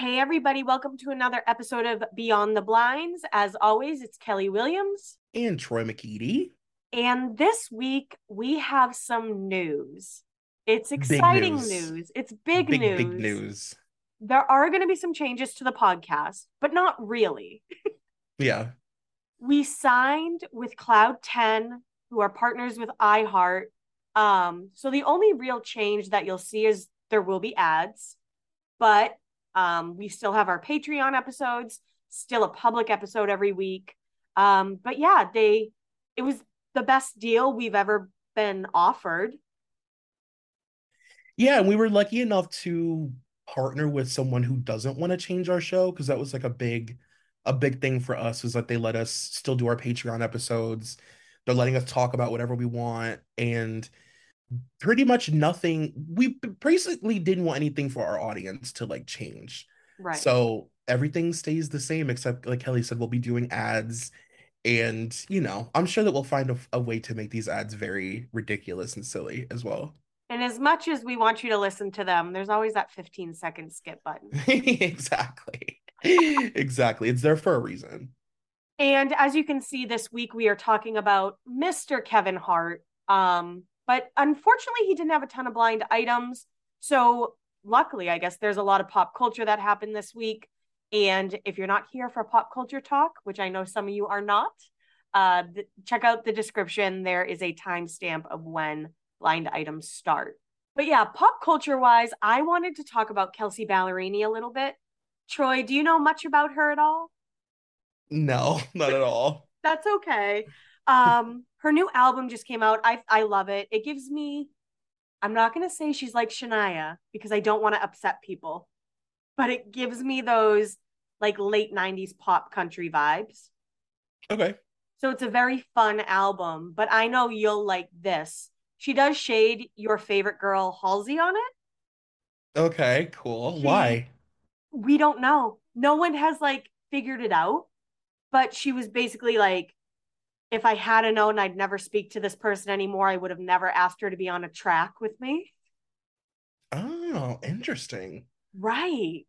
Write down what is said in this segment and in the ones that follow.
Hey, everybody, welcome to another episode of Beyond the Blinds. As always, it's Kelly Williams. And Troy McEady. And this week, we have some news. It's exciting news. news. It's big, big news. Big news. There are going to be some changes to the podcast, but not really. yeah. We signed with Cloud 10, who are partners with iHeart. Um, so the only real change that you'll see is there will be ads, but um, we still have our Patreon episodes, still a public episode every week. Um, but yeah, they it was the best deal we've ever been offered. Yeah, and we were lucky enough to partner with someone who doesn't want to change our show because that was like a big a big thing for us was that they let us still do our Patreon episodes. They're letting us talk about whatever we want and pretty much nothing we basically didn't want anything for our audience to like change. Right. So everything stays the same except like kelly said we'll be doing ads and you know i'm sure that we'll find a, a way to make these ads very ridiculous and silly as well. And as much as we want you to listen to them there's always that 15 second skip button. Exactly. Exactly. It's there for a reason. And as you can see this week we are talking about mr kevin hart um but unfortunately, he didn't have a ton of blind items. So luckily, I guess there's a lot of pop culture that happened this week. And if you're not here for pop culture talk, which I know some of you are not, uh, th- check out the description. There is a timestamp of when blind items start. But yeah, pop culture wise, I wanted to talk about Kelsea Ballerini a little bit. Troy, do you know much about her at all? No, not at all. That's okay. Um, her new album just came out. I I love it. It gives me I'm not going to say she's like Shania because I don't want to upset people. But it gives me those like late 90s pop country vibes. Okay. So it's a very fun album, but I know you'll like this. She does shade your favorite girl Halsey on it. Okay, cool. She, Why? We don't know. No one has like figured it out, but she was basically like if I had known I'd never speak to this person anymore, I would have never asked her to be on a track with me. Oh, interesting. Right.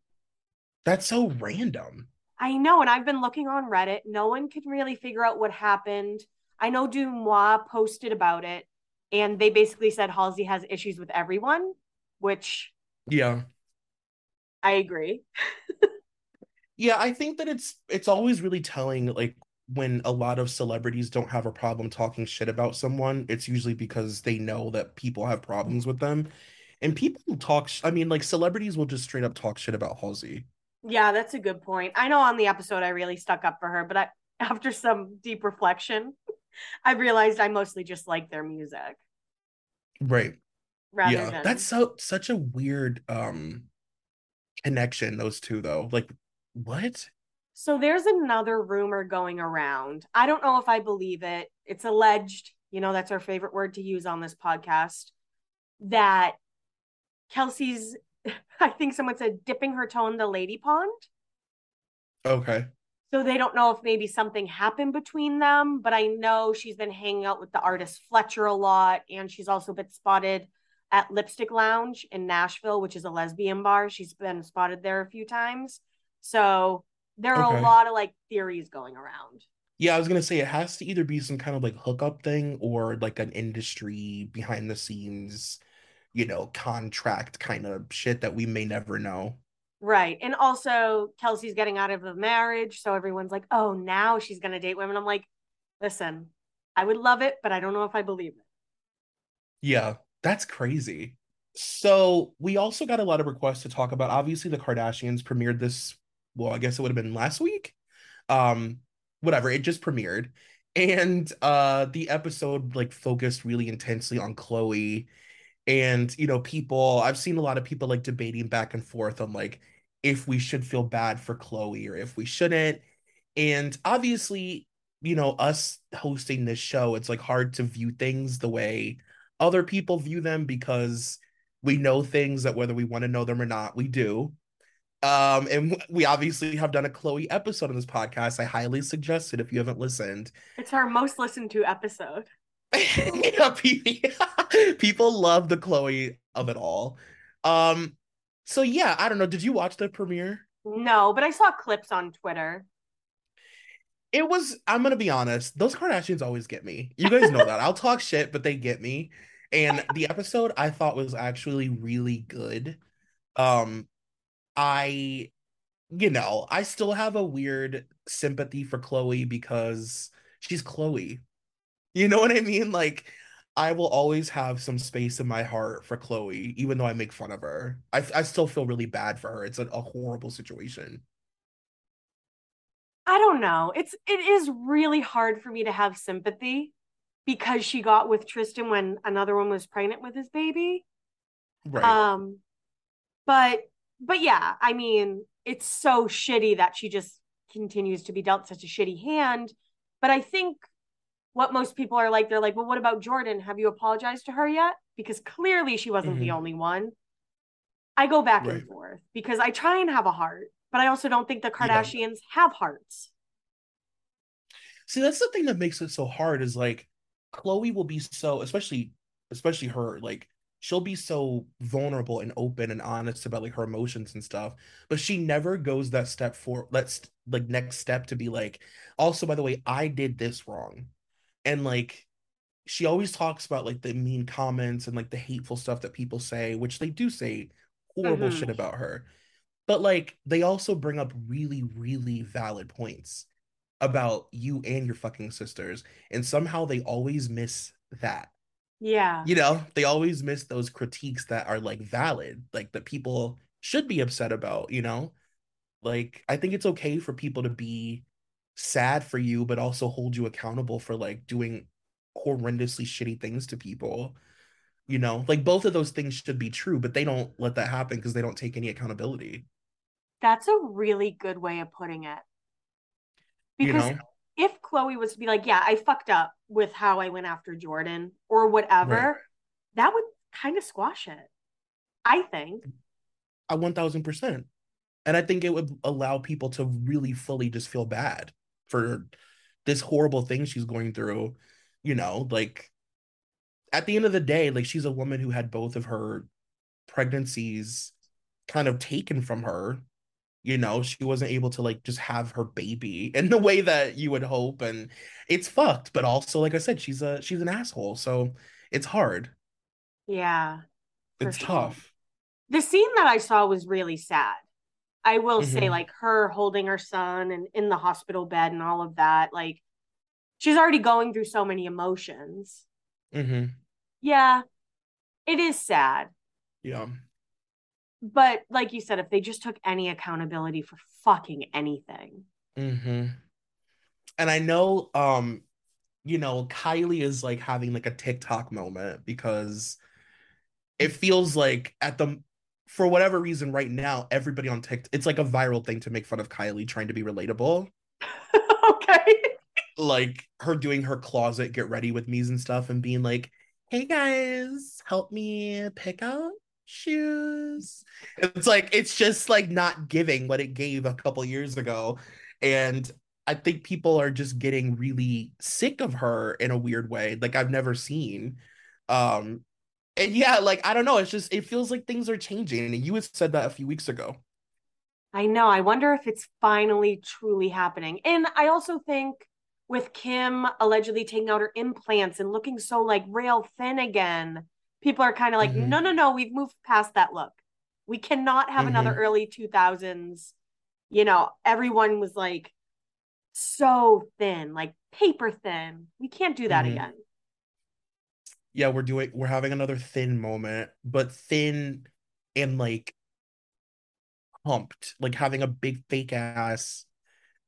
That's so random. I know. And I've been looking on Reddit. No one can really figure out what happened. I know DeuxMoi posted about it, and they basically said Halsey has issues with everyone, which. Yeah. I agree. yeah, I think that it's it's always really telling like when a lot of celebrities don't have a problem talking shit about someone, it's usually because they know that people have problems with them. And people talk, sh- I mean, like celebrities will just straight up talk shit about Halsey. Yeah, that's a good point. I know on the episode I really stuck up for her, but I, after some deep reflection, I realized I mostly just like their music. Right. Rather yeah, than... that's so such a weird um connection. Those two though, like what? So there's another rumor going around. I don't know if I believe it. It's alleged, you know, that's our favorite word to use on this podcast, that Kelsea's, I think someone said, dipping her toe in the lady pond. Okay. So they don't know if maybe something happened between them, but I know she's been hanging out with the artist Fletcher a lot. And she's also been spotted at Lipstick Lounge in Nashville, which is a lesbian bar. She's been spotted there a few times. So there are okay. a lot of like theories going around. Yeah, I was gonna say it has to either be some kind of like hookup thing or like an industry behind the scenes, you know, contract kind of shit that we may never know. Right. And also Kelsea's getting out of a marriage. So everyone's like, oh, now she's gonna date women. I'm like, Listen, I would love it, but I don't know if I believe it. Yeah, that's crazy. So we also got a lot of requests to talk about. Obviously, the Kardashians premiered this. Well, I guess it would have been last week. Um, whatever. It just premiered, and uh, the episode like focused really intensely on Khloé. and you know, people. I've seen a lot of people like debating back and forth on like if we should feel bad for Khloé or if we shouldn't. And obviously, you know, us hosting this show, it's like hard to view things the way other people view them because we know things that whether we want to know them or not, we do. Um, and we obviously have done a Khloé episode on this podcast. I highly suggest it if you haven't listened. It's our most listened to episode. yeah, people love the Khloé of it all. Um, so yeah, I don't know. Did you watch the premiere? No, but I saw clips on Twitter. It was, I'm gonna be honest, those Kardashians always get me. You guys know that. I'll talk shit, but they get me. And the episode I thought was actually really good. Um, I, you know, I still have a weird sympathy for Khloé because she's Khloé. You know what I mean? Like, I will always have some space in my heart for Khloé, even though I make fun of her. I, I still feel really bad for her. It's a, a horrible situation. I don't know. It's it is really hard for me to have sympathy because she got with Tristan when another one was pregnant with his baby. Right. Um but but yeah, I mean, it's so shitty that she just continues to be dealt such a shitty hand. But I think what most people are like, they're like, well, what about Jordan? Have you apologized to her yet? Because clearly she wasn't mm-hmm. the only one. I go back right. and forth because I try and have a heart, but I also don't think the Kardashians yeah. have hearts. See, that's the thing that makes it so hard is like Khloé will be so, especially especially her, like she'll be so vulnerable and open and honest about like her emotions and stuff, but she never goes that step for let's like next step to be like, also by the way, I did this wrong. And like she always talks about like the mean comments and like the hateful stuff that people say, which they do say horrible mm-hmm. shit about her. But like they also bring up really, really valid points about you and your fucking sisters. And somehow they always miss that. Yeah. You know, they always miss those critiques that are like valid, like that people should be upset about, you know? Like, I think it's okay for people to be sad for you, but also hold you accountable for like doing horrendously shitty things to people. You know, like both of those things should be true, but they don't let that happen because they don't take any accountability. That's a really good way of putting it. Because you know? If Khloé was to be like, yeah, I fucked up with how I went after Jordan or whatever, right. that would kind of squash it. I think. A 1000%. And I think it would allow people to really fully just feel bad for this horrible thing she's going through. You know, like at the end of the day, like she's a woman who had both of her pregnancies kind of taken from her you know she wasn't able to like just have her baby in the way that you would hope and it's fucked but also like i said she's a she's an asshole so it's hard yeah it's sure. tough the scene that i saw was really sad i will mm-hmm. say like her holding her son and in the hospital bed and all of that like she's already going through so many emotions mm-hmm. yeah it is sad yeah but like you said, if they just took any accountability for fucking anything. Mm-hmm. And I know, um, you know, Kylie is like having like a TikTok moment because it feels like at the for whatever reason right now, everybody on TikTok, it's like a viral thing to make fun of Kylie trying to be relatable. okay. Like her doing her closet get ready with me's and stuff and being like, hey guys, help me pick out shoes. It's like it's just like not giving what it gave a couple years ago. And I think people are just getting really sick of her in a weird way, like I've never seen. Um and yeah, like I don't know, it's just it feels like things are changing. And you had said that a few weeks ago. I know. I wonder if it's finally truly happening. And I also think with Kim allegedly taking out her implants and looking so like rail thin again, people are kind of like, mm-hmm. no, no, no, we've moved past that look. We cannot have mm-hmm. another early 2000s. You know, everyone was like so thin, like paper thin. We can't do that Mhm. again. Yeah, we're doing we're having another thin moment, but thin and like humped, like having a big fake ass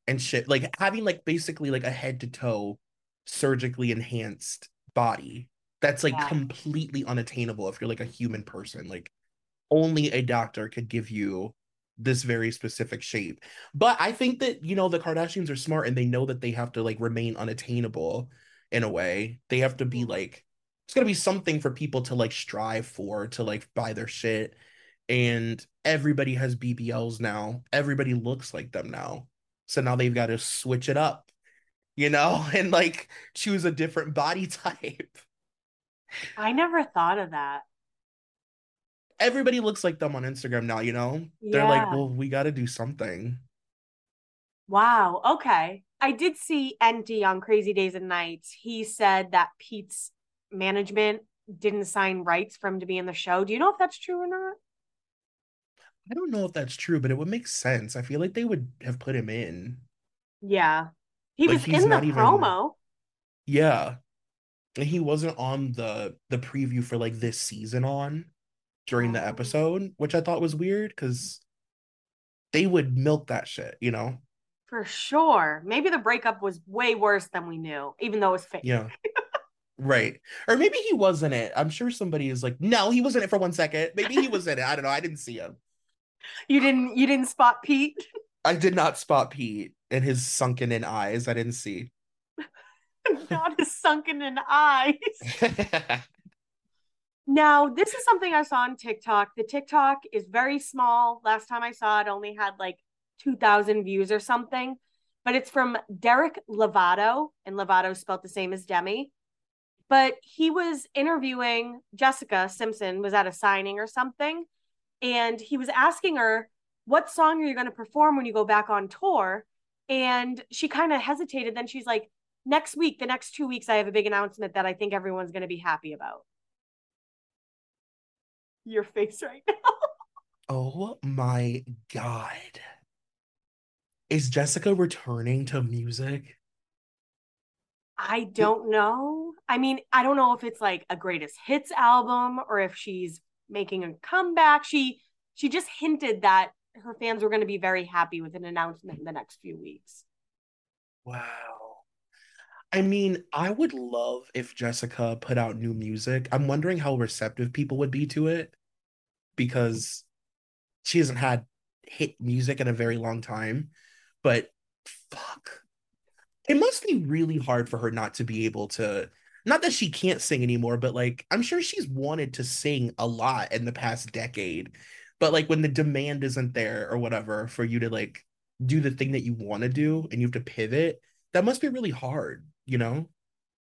and shit, like having like basically like a head to toe surgically enhanced body that's like Yeah. completely unattainable if you're like a human person. Like only a doctor could give you this very specific shape. But I think that, you know, the Kardashians are smart and they know that they have to like remain unattainable in a way. They have to be Mhm. like, it's gonna be something for people to like strive for to like buy their shit. And everybody has BBLs now. Everybody looks like them now. So now they've got to switch it up, you know, and like choose a different body type. I never thought of that. Everybody looks like them on Instagram now, you know? They're like, well, we got to do something. Wow. Okay. I did see Enty on Crazy Days and Nights. He said that Pete's management didn't sign rights for him to be in the show. Do you know if that's true or not? I don't know if that's true, but it would make sense. I feel like they would have put him in. Yeah. He Like, was in the not even- promo. Yeah. And he wasn't on the the preview for like this season on during the Oh. episode, which I thought was weird because they would milk that shit, you know? For sure. Maybe the breakup was way worse than we knew, even though it was fake. Yeah. Right. Or maybe he wasn't it. I'm sure somebody is like, no, he was in it for one second. Maybe he was in it. I don't know. I didn't see him. You didn't you didn't spot Pete? I did not spot Pete and his sunken in eyes. I didn't see. Not his sunken in eyes. Now, this is something I saw on TikTok. The TikTok is very small. Last time I saw it only had like 2,000 views or something, but it's from Derek Lovato, and Lovato spelled the same as Demi. But he was interviewing Jessica Simpson, was at a signing or something, and he was asking her, What song are you going to perform when you go back on tour? And she kind of hesitated. Then she's like, Next week, the next two weeks, I have a big announcement that I think everyone's going to be happy about your face right now. oh my God. Is Jessica returning to music? I don't know. I mean, I don't know if it's like a greatest hits album or if she's making a comeback. She she just hinted that her fans were going to be very happy with an announcement in the next few weeks. Wow. I mean, I would love if Jessica put out new music. I'm wondering how receptive people would be to it because she hasn't had hit music in a very long time. But fuck. It must be really hard for her not to be able to not that she can't sing anymore, but like I'm sure she's wanted to sing a lot in the past decade. But like when the demand isn't there or whatever for you to like do the thing that you want to do and you have to pivot, that must be really hard, you know?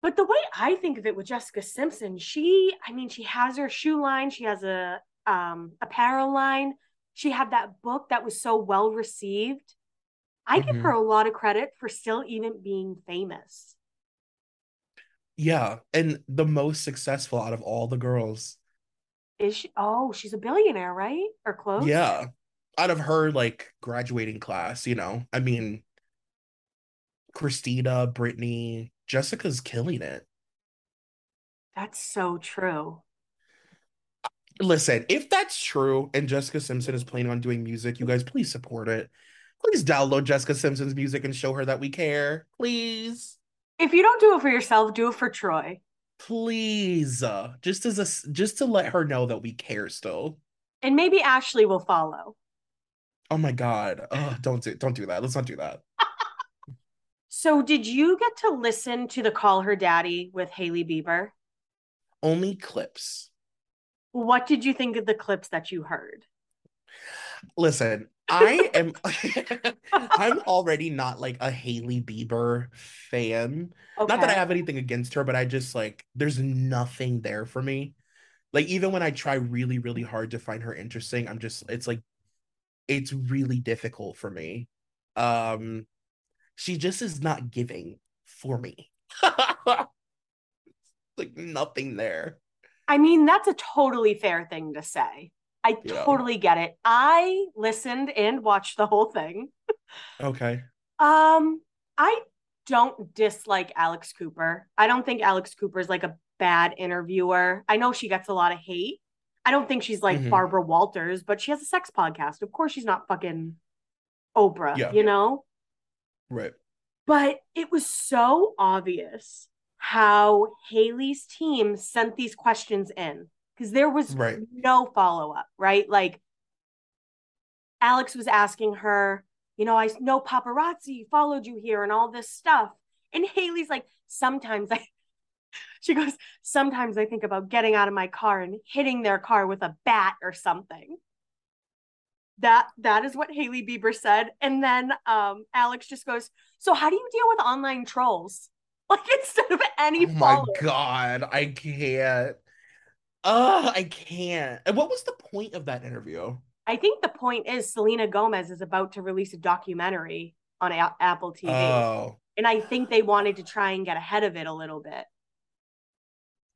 But the way I think of it with Jessica Simpson, she, I mean, she has her shoe line, she has a um apparel line. She had that book that was so well received. I give Mhm. her a lot of credit for still even being famous. Yeah, and the most successful out of all the girls. Is she? Oh, she's a billionaire, right? Or close? Yeah. Out of her like graduating class, you know. I mean Christina, Britney, Jessica's killing it. That's so true. Listen, if that's true and Jessica Simpson is planning on doing music, you guys please support it. Please download Jessica Simpson's music and show her that we care. Please. If you don't do it for yourself, do it for Troy. Please. Uh, just as a just to let her know that we care still. And maybe Ashley will follow. Oh my god. Ugh, don't do don't do that. Let's not do that. So, did you get to listen to the Call Her Daddy with Hailey Bieber? Only clips. What did you think of the clips that you heard? Listen, I am I'm already not like a Hailey Bieber fan. Not that I have anything against her, but I just like there's nothing there for me. Like even when I try really, really hard to find her interesting, I'm just it's like it's really difficult for me. Um she just is not giving for me. like nothing there. I mean, that's a totally fair thing to say. I Yeah. totally get it. I listened and watched the whole thing. Okay. Um, I don't dislike Alex Cooper. I don't think Alex Cooper is like a bad interviewer. I know she gets a lot of hate. I don't think she's like Mhm. Barbara Walters, but she has a sex podcast. Of course, she's not fucking Oprah, Yeah. you know? Right. But it was so obvious how Hailey's team sent these questions in because there was Right. no follow up, right? Like Alex was asking her, you know, I know paparazzi followed you here and all this stuff. And Hailey's like, sometimes I, she goes, sometimes I think about getting out of my car and hitting their car with a bat or something. That that is what Hailey Bieber said. And then um Alex just goes, So how do you deal with online trolls? Like instead of any Oh my. God, I can't. Oh, I can't. And what was the point of that interview? I think the point is Selena Gomez is about to release a documentary on A- Apple TV. Oh, and I think they wanted to try and get ahead of it a little bit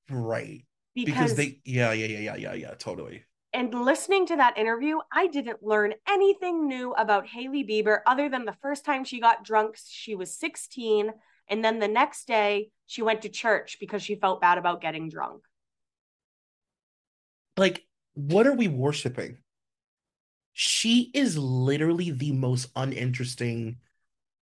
right. because, Because they, yeah, yeah, yeah, yeah, yeah, yeah, totally. And listening to that interview, I didn't learn anything new about Hailey Bieber other than the first time she got drunk, she was 16. And then the next day, she went to church because she felt bad about getting drunk. Like, what are we worshiping? She is literally the most uninteresting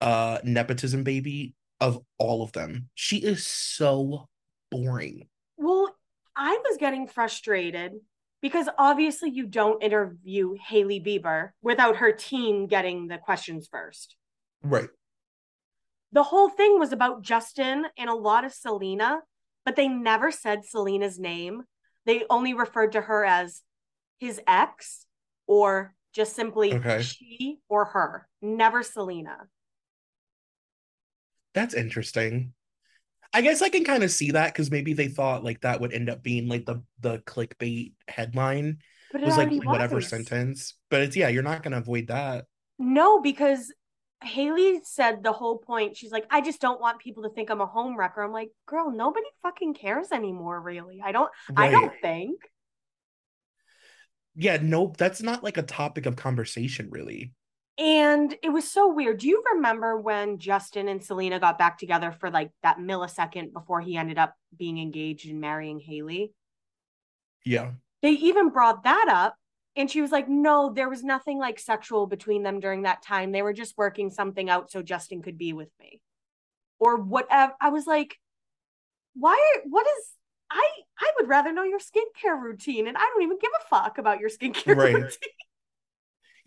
uh nepotism baby of all of them. She is so boring. Well, I was getting frustrated because obviously you don't interview Hailey Bieber without her team getting the questions first. Right. the whole thing was about Justin and a lot of Selena, but they never said Selena's name. They only referred to her as his ex or just simply Okay. she or her, never Selena. That's interesting. I guess I can kind of see that because maybe they thought like that would end up being like the the clickbait headline was like whatever was. sentence. But it's yeah, you're not gonna avoid that. No, because Hailey said the whole point. She's like, I just don't want people to think I'm a home wrecker. I'm like, girl, nobody fucking cares anymore, really. I don't I don't think. Yeah, nope, that's not like a topic of conversation, really. And it was so weird. Do you remember when Justin and Selena got back together for like that millisecond before he ended up being engaged and marrying Hailey? Yeah. They even brought that up. And she was like, no, there was nothing like sexual between them during that time. They were just working something out so Justin could be with me or whatever. I was like, why? Are, what is. I I would rather know your skincare routine, and I don't even give a fuck about your skincare Right. routine.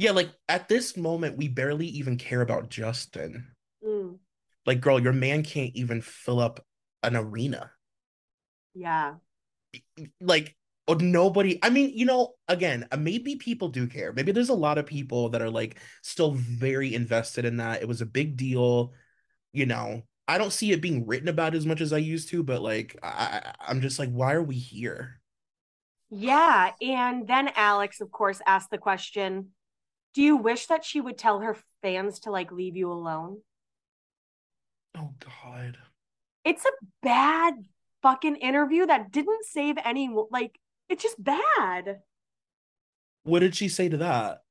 Yeah, like at this moment, we barely even care about Justin. Mm, Like, girl, your man can't even fill up an arena. yeah, Like, oh, nobody, I mean, you know, again, uh, maybe people do care. Maybe there's a lot of people that are like still very invested in that. It was a big deal, you know. I don't see it being written about as much as I used to, but like, I, I- I'm just like, why are we here? Yeah. And then Alex, of course, asked the question Do you wish that she would tell her fans to like leave you alone? Oh, God. It's a bad fucking interview that didn't save any, like, it's just bad. What did she say to that?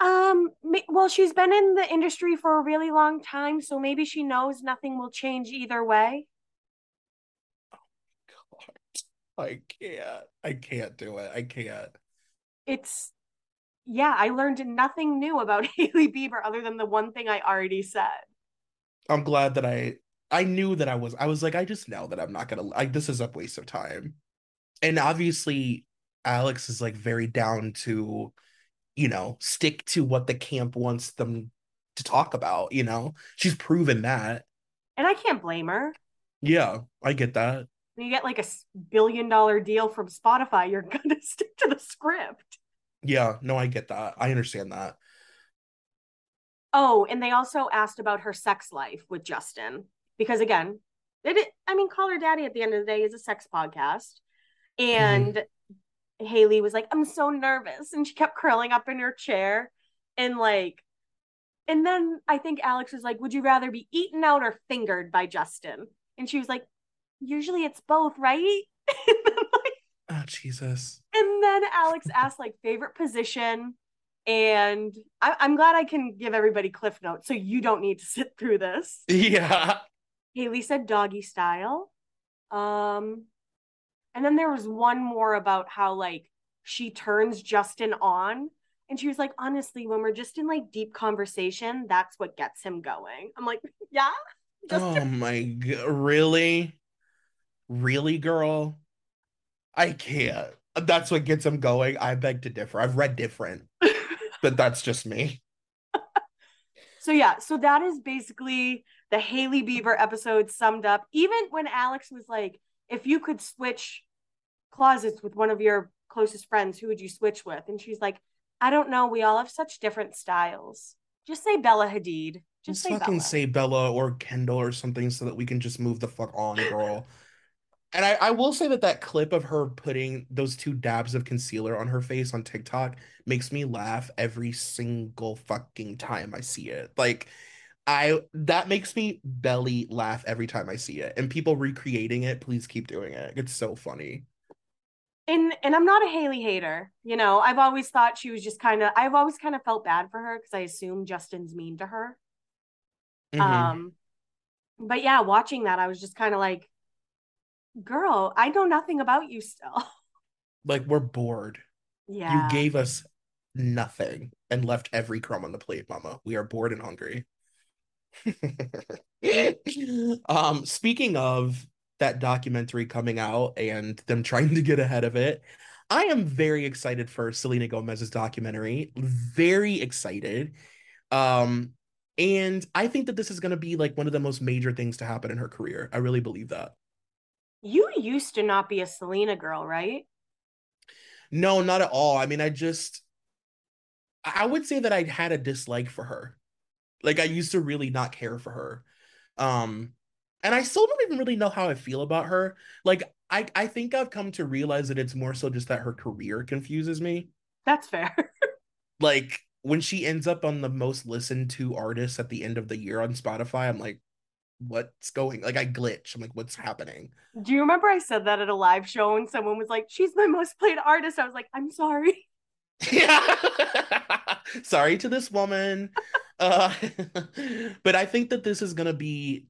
Um, well, she's been in the industry for a really long time, so maybe she knows nothing will change either way. Oh god, I can't. I can't do it. I can't. It's, yeah, I learned nothing new about Hailey Bieber other than the one thing I already said. I'm glad that I I knew that I was I was like I just know that I'm not gonna like this is a waste of time. And obviously Alex is like very down to you know stick to what the camp wants them to talk about, you know. She's proven that. And I can't blame her. Yeah, I get that. When you get like a billion dollar deal from Spotify, you're gonna stick to the script. Yeah, no, I get that. I understand that. Oh, and they also asked about her sex life with Justin because again, it, I mean, Call Her Daddy at the end of the day is a sex podcast, mm-hmm. and Hailey was like, "I'm so nervous," and she kept curling up in her chair, and like, and then I think Alex was like, "Would you rather be eaten out or fingered by Justin?" And she was like, "Usually it's both, right?" and, then, like, Oh Jesus. And then Alex asked like favorite position, And I- I'm glad I can give everybody cliff notes so you don't need to sit through this. Yeah. Hailey said doggy style. Um, and then there was one more about how like she turns Justin on. And she was like, honestly, when we're just in like deep conversation, that's what gets him going. I'm like, yeah. Oh my god, really? Really, girl? I can't. That's what gets him going. I beg to differ. I've read different, but that's just me. So yeah, so that is basically the Hailey Bieber episode summed up. Even when Alex was like, if you could switch closets with one of your closest friends, who would you switch with? And she's like, I don't know. We all have such different styles. Just say Bella Hadid. Just Just say fucking Bella. say Bella or Kendall or something so that we can just move the fuck on, girl. And I, I will say that that clip of her putting those two dabs of concealer on her face on TikTok makes me laugh every single fucking time I see it. Like, I that makes me belly laugh every time I see it. And people recreating it, please keep doing it. It's so funny. and and I'm not a Hailey hater. You know, I've always thought she was just kind of. I've always kind of felt bad for her because I assume Justin's mean to her. Mhm. Um, but yeah, watching that, I was just kind of like, "Girl, I know nothing about you still." like we're bored. yeah, You gave us nothing and left every crumb on the plate, mama. We are bored and hungry. um, speaking of that documentary coming out and them trying to get ahead of it, I am very excited for Selena Gomez's documentary. Very excited. Um, and I think that this is going to be like one of the most major things to happen in her career. I really believe that. You used to not be a Selena girl, right? No, not at all. I mean, I just I would say that I had a dislike for her. Like I used to really not care for her. Um and I still don't even really know how I feel about her. Like I I think I've come to realize that it's more so just that her career confuses me. That's fair. Like when she ends up on the most listened to artists at the end of the year on Spotify, I'm like what's going like I glitch. I'm like what's happening? Do you remember I said that at a live show and someone was like, "She's my most played artist." I was like, "I'm sorry." Yeah. Sorry to this woman. Uh, but I think that this is going to be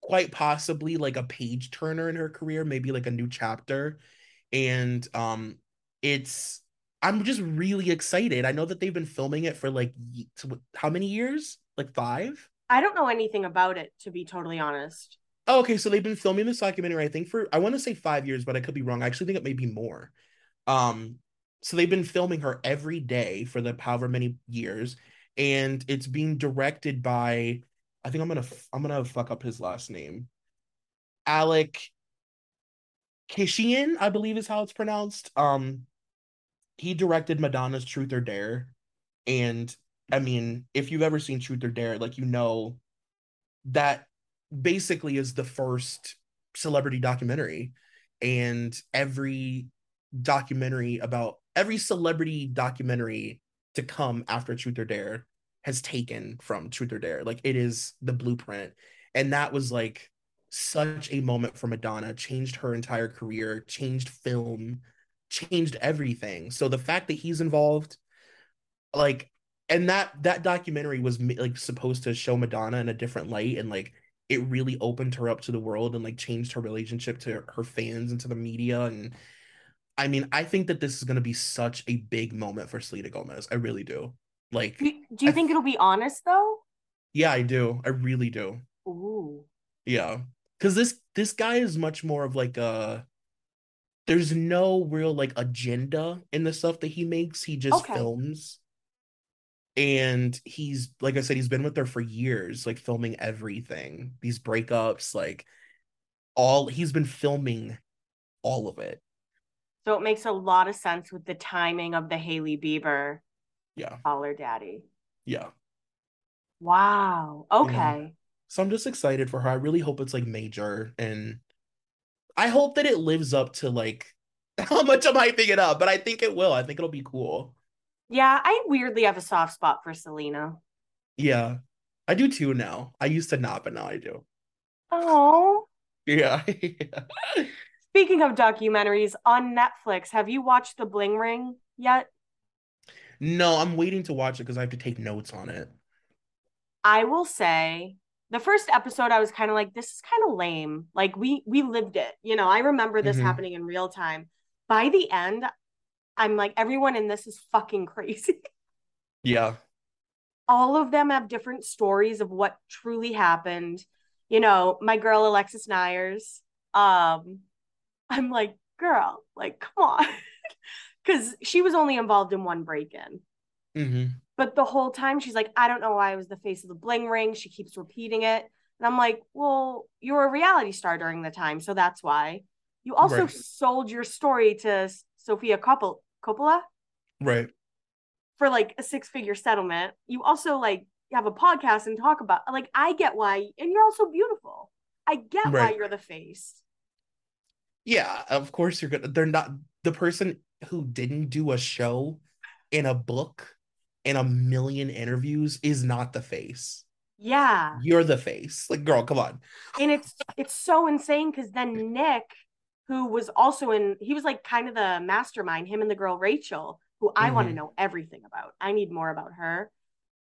quite possibly like a page turner in her career, maybe like a new chapter. And um it's I'm just really excited. I know that they've been filming it for like how many years? Like 5? I don't know anything about it to be totally honest. Oh, okay, so they've been filming this documentary, I think for I want to say five years, but I could be wrong. I actually think it may be more. Um, so they've been filming her every day for the however many years, and it's being directed by I think I'm gonna I'm gonna fuck up his last name. Alec Kishian, I believe is how it's pronounced. Um, he directed Madonna's Truth or Dare, and I mean, if you've ever seen Truth or Dare, like you know that basically is the first celebrity documentary. And every documentary about every celebrity documentary to come after truth or dare has taken from truth or dare. Like it is the blueprint. And that was like such a moment for madonna changed her entire career changed film changed everything. So the fact that he's involved like and that that documentary was like supposed to show madonna in a different light and like it really opened her up to the world and like changed her relationship to her fans and to the media and I mean I think that this is going to be such a big moment for Selena Gomez. I really do. Like Do, do you I- think it'll be honest though? yeah, I do. I really do. Ooh. Yeah. Cuz this this guy is much more of like a there's no real like agenda in the stuff that he makes. He just Okay. films. And he's like I said he's been with her for years, like filming everything. These breakups, like all he's been filming all of it. So it makes a lot of sense with the timing of the Hailey Bieber Yeah. Call Her Daddy. Yeah. Wow. Okay. So I'm just excited for her. I really hope it's like major and I hope that it lives up to like how much am I hyping it up, but I think it will. I think it'll be cool. Yeah, I weirdly have a soft spot for Selena. Yeah. I do too now. I used to not, but now I do. Oh. Yeah. Speaking of documentaries on Netflix, have you watched The Bling Ring yet? No, I'm waiting to watch it because I have to take notes on it. I will say the first episode I was kind of like this is kind of lame. Like we we lived it. You know, I remember this Mhm. happening in real time. By the end, I'm like everyone in this is fucking crazy. Yeah. All of them have different stories of what truly happened. You know, my girl Alexis Neiers, um I'm like, girl, like come on. Cuz she was only involved in one break-in. hmm But the whole time she's like, I don't know why I was the face of the bling ring. She keeps repeating it. And I'm like, well, you were a reality star during the time, so that's why. You also Right. sold your story to Sofia Coppola, Coppola Right. for like a six figure settlement. You also like have a podcast and talk about like I get why, and you're also beautiful. I get why you're the face. Yeah, of course you're gonna. They're not the person who didn't do a show in a book in a million interviews is not the face. Yeah. You're the face. Like, girl, come on. and it's it's so insane because then Nick, who was also in, he was like kind of the mastermind, him and the girl Rachel, who I want to Mhm. know everything about. I need more about her.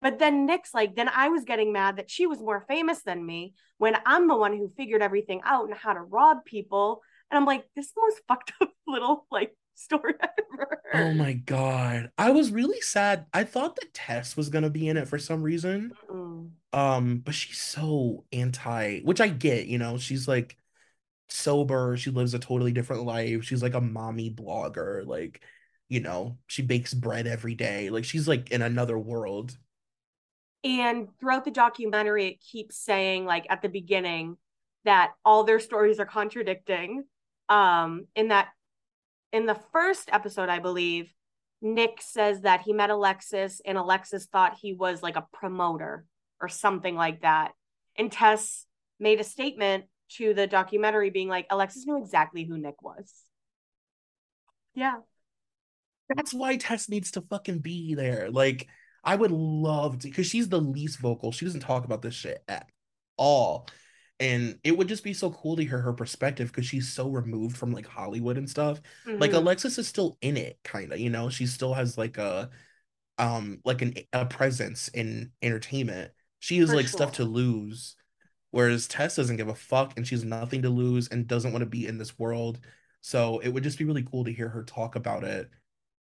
But then Nick's like, then I was getting mad that she was more famous than me when I'm the one who figured everything out and how to rob people. And I'm like, this is the most fucked up little like story ever. Oh my God. I was really sad. I thought that Tess was gonna be in it for some reason. Mm. Um, but she's so anti, which I get, you know, she's like sober, she lives a totally different life. She's like a mommy blogger, like, you know, she bakes bread every day. Like she's like in another world. And throughout the documentary, it keeps saying, like at the beginning, that all their stories are contradicting. Um, in that, in the first episode, I believe, Nick says that he met Alexis, and Alexis thought he was like a promoter or something like that. And Tess made a statement to the documentary, being like, Alexis knew exactly who Nick was. Yeah. That's why Tess needs to fucking be there. Like, I would love to, because she's the least vocal. She doesn't talk about this shit at all. And it would just be so cool to hear her perspective because she's so removed from like Hollywood and stuff. Like Mhm. Alexis is still in it, kind of, you know, she still has like a um like an a presence in entertainment. She has For like stuff to sure. lose. Whereas Tess doesn't give a fuck and she's nothing to lose and doesn't want to be in this world. So it would just be really cool to hear her talk about it.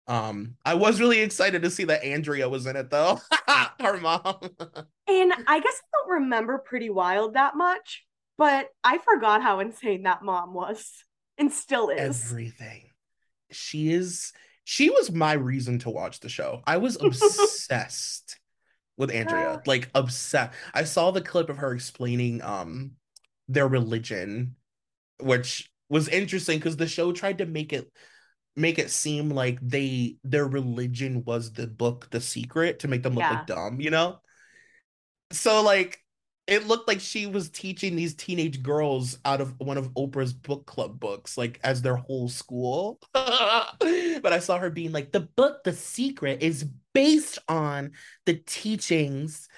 Um, I was really excited to see that Andrea was in it though. Her mom. And I guess I don't remember Pretty Wild that much, but I forgot how insane that mom was and still is. Everything. She is she was my reason to watch the show. I was obsessed with Andrea. Girl. Like obsessed. I saw the clip of her explaining um their religion, which was interesting because the show tried to make it make it seem like they their religion was the book The Secret to make them look Yeah. like dumb, you know? So like it looked like she was teaching these teenage girls out of one of Oprah's book club books, like as their whole school. but I saw her being like, the book The Secret is based on the teachings.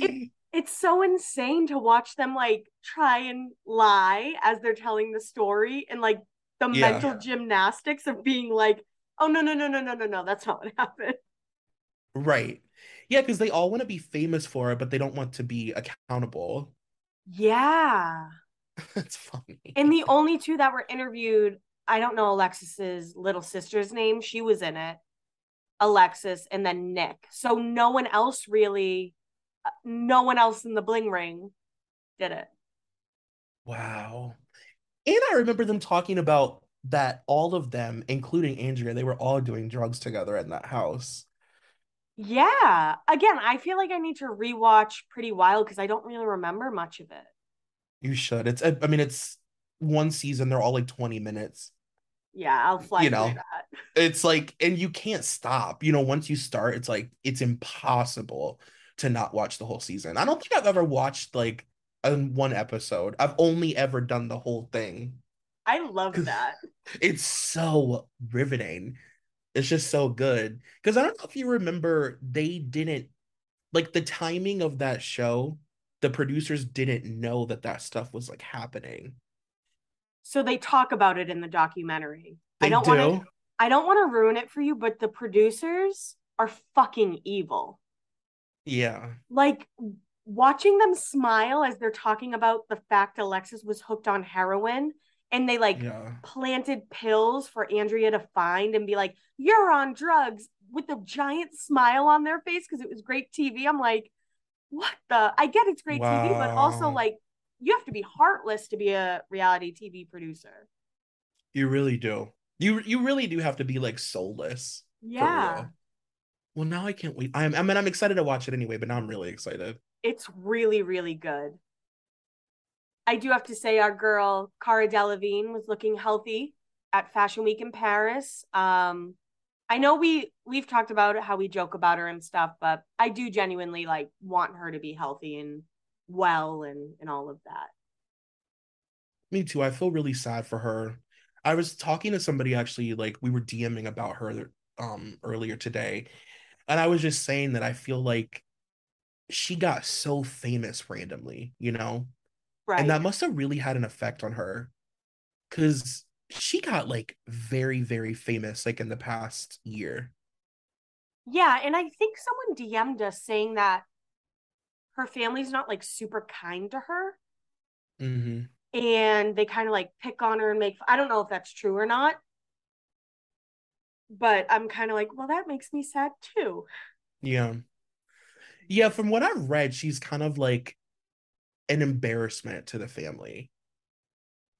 It, it's so insane to watch them like try and lie as they're telling the story and like the Yeah. mental gymnastics of being like, oh no, no, no, no, no, no, no, that's not what happened. Right. Yeah, because they all want to be famous for it, but they don't want to be accountable. Yeah. That's funny. And the only two that were interviewed, I don't know Alexis's little sister's name. She was in it. Alexis and then Nick. So no one else really, uh, no one else in the bling ring did it. Wow. And I remember them talking about that all of them, including Andrea, they were all doing drugs together in that house. Yeah. Again, I feel like I need to rewatch Pretty Wild because I don't really remember much of it. You should. It's, I mean, it's one season, they're all like 20 minutes. Yeah, I'll fly You through know. that. It's like, and you can't stop. You know, once you start, it's like, it's impossible to not watch the whole season. I don't think I've ever watched like a, one episode. I've only ever done the whole thing. I love that. It's so riveting. It's just so good. Because I don't know if you remember, they didn't like the timing of that show. The producers didn't know that that stuff was like happening. So they talk about it in the documentary. I don't do. want to I don't want to ruin it for you, but the producers are fucking evil. Yeah. Like watching them smile as they're talking about the fact Alexis was hooked on heroin and they like Yeah. planted pills for Andrea to find and be like, You're on drugs with a giant smile on their face because it was great TV. I'm like, What the? I get it's great TV, but also like, you have to be heartless to be a reality TV producer. You really do. You you really do have to be like soulless. Yeah. Well, now I can't wait. I'm I mean I'm excited to watch it anyway, but now I'm really excited. It's really, really good. I do have to say, our girl Cara Delevingne was looking healthy at Fashion Week in Paris. Um, I know we we've talked about how we joke about her and stuff, but I do genuinely like want her to be healthy and well and and all of that. Me too. I feel really sad for her. I was talking to somebody actually, like we were DMing about her um earlier today, and I was just saying that I feel like she got so famous randomly, you know? Right. And that must have really had an effect on her. Cause she got like very, very famous like in the past year. yeah, and I think someone DM'd us saying that her family's not like super kind to her. hmm and they kind of like pick on her and make I don't know if that's true or not. But I'm kind of like, well, that makes me sad too. Yeah. Yeah, from what I've read, she's kind of like an embarrassment to the family.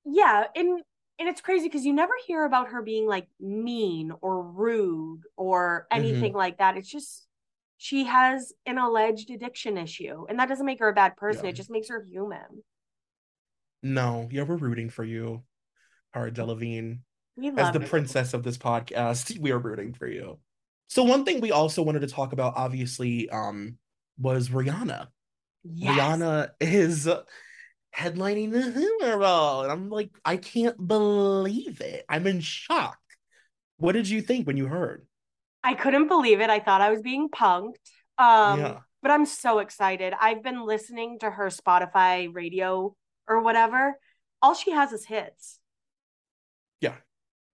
Yeah, and and it's crazy because you never hear about her being like mean or rude or anything like that. It's just she has an alleged addiction issue, and that doesn't make her a bad person. Yeah. It just makes her human. No, yeah, we're rooting for you, Cara Delevingne. We As the it. princess of this podcast, we are rooting for you. So one thing we also wanted to talk about, obviously, um, was Rihanna. Yes. Rihanna is headlining the Super Bowl, and I'm like, I can't believe it. I'm in shock. What did you think when you heard? I couldn't believe it. I thought I was being punked. Um, Yeah. but I'm so excited. I've been listening to her Spotify radio or whatever. All she has is hits. Yeah.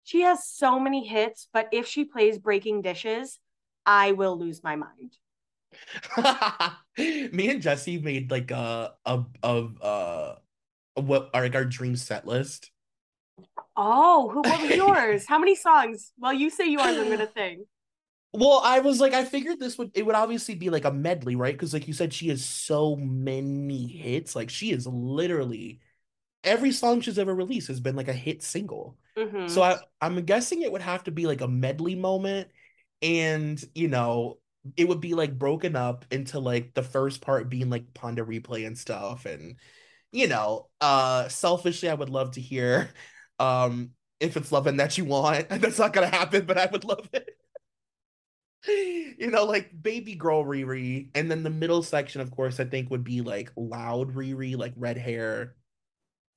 She has so many hits, but if she plays Breaking Dishes, I will lose my mind. Me and Jesse made like a a of uh what our like our dream set list. Oh, who what was yours? How many songs? Well, you say yours, I'm gonna think. Well, I was like, I figured this would it would obviously be like a medley, right? Because like you said, she has so many hits. Like she is literally every song she's ever released has been like a hit single. Mhm. So I I'm guessing it would have to be like a medley moment, and you know, it would be like broken up into like the first part being like Pon de Replay and stuff, and you know, uh, selfishly, I would love to hear, um, if it's loving that you want. And that's not gonna happen, but I would love it. You know, like baby girl Riri, and then the middle section, of course, I think would be like loud Riri, like red hair,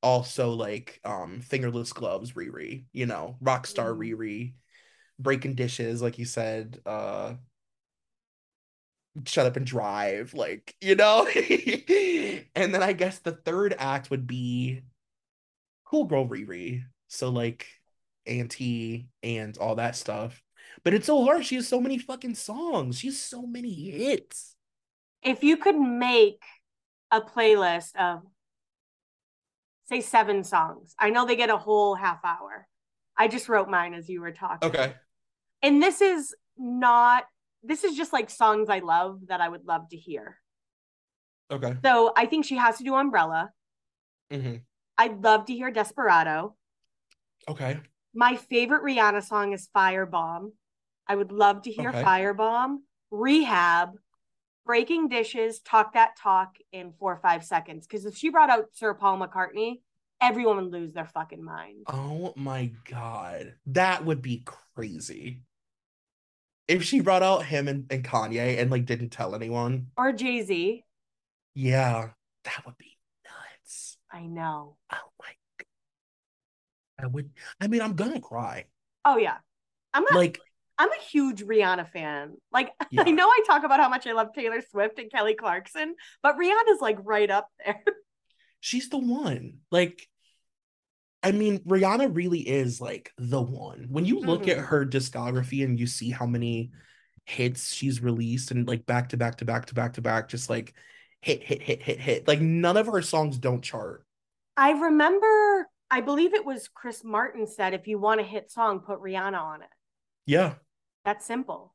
also like um fingerless gloves Riri, you know, rock star Mhm. Riri, breaking dishes, like you said, uh shut up and drive, like, you know? and then I guess the third act would be cool girl Riri. So like Anti and all that stuff. But it's so hard. She has so many fucking songs. She has so many hits. if you could make a playlist of say seven songs i know they get a whole half hour i just wrote mine as you were talking Okay. and this is not this is just like songs i love that i would love to hear Okay. so i think she has to do umbrella hmm i'd love to hear desperado Okay. my favorite rihanna song is firebomb i would love to hear Okay. firebomb rehab breaking dishes talk that talk in four or five seconds because if she brought out sir paul mccartney everyone would lose their fucking mind Oh my God. That would be crazy. If she brought out him and, and Kanye and like didn't tell anyone. or jay-z Yeah. That would be nuts. i know Oh my God. I would I mean I'm gonna cry. oh yeah i'm not Like i'm a huge rihanna fan like Yeah. i know i talk about how much i love taylor swift and kelly clarkson but rihanna's like right up there she's the one. Like I mean, Rihanna really is like the one. When you look Mhm. at her discography and you see how many hits she's released and like back to back to back to back to back, just like hit, hit, hit, hit, hit. Like none of her songs don't chart. I remember, I believe it was Chris Martin said, if you want a hit song, put Rihanna on it. Yeah. That's simple.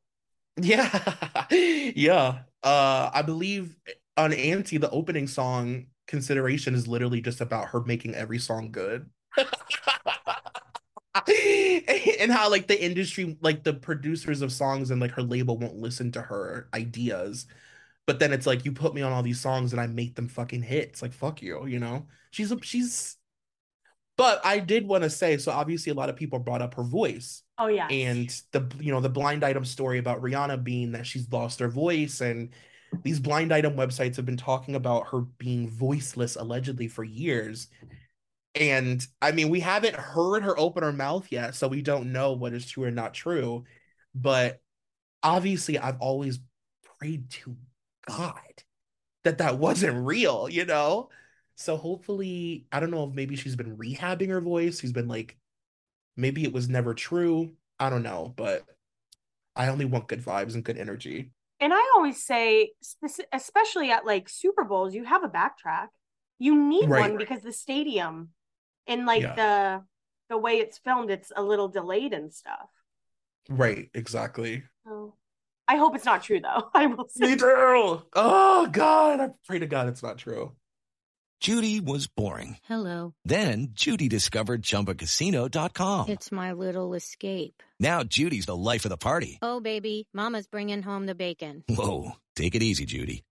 Yeah. yeah. Uh I believe on Anti, the opening song consideration is literally just about her making every song good. and how like the industry like the producers of songs and like her label won't listen to her ideas. But then it's like you put me on all these songs and i make them fucking hits. Like fuck you you know? She's a she's but i did want to say so obviously a lot of people brought up her voice. Oh, yeah. and the you know the blind item story about rihanna being that she's lost her voice and these blind item websites have been talking about her being voiceless allegedly for years and I mean, we haven't heard her open her mouth yet, so we don't know what is true or not true. But obviously, I've always prayed to God that that wasn't real, you know? So hopefully, I don't know if maybe she's been rehabbing her voice. She's been like, maybe it was never true. I don't know, but I only want good vibes and good energy. And I always say, especially at like Super Bowls, you have a backtrack. You need Right. one because the stadium and like Yeah. the the way it's filmed, it's a little delayed and stuff. Right, exactly. So I hope it's not true though. I will say. Me too. Oh God, I pray to God it's not true. Judy was boring. Hello. Then Judy discovered ChumbaCasino.com. It's my little escape. Now Judy's the life of the party. Oh, baby, Mama's bringing home the bacon. Whoa, take it easy, Judy.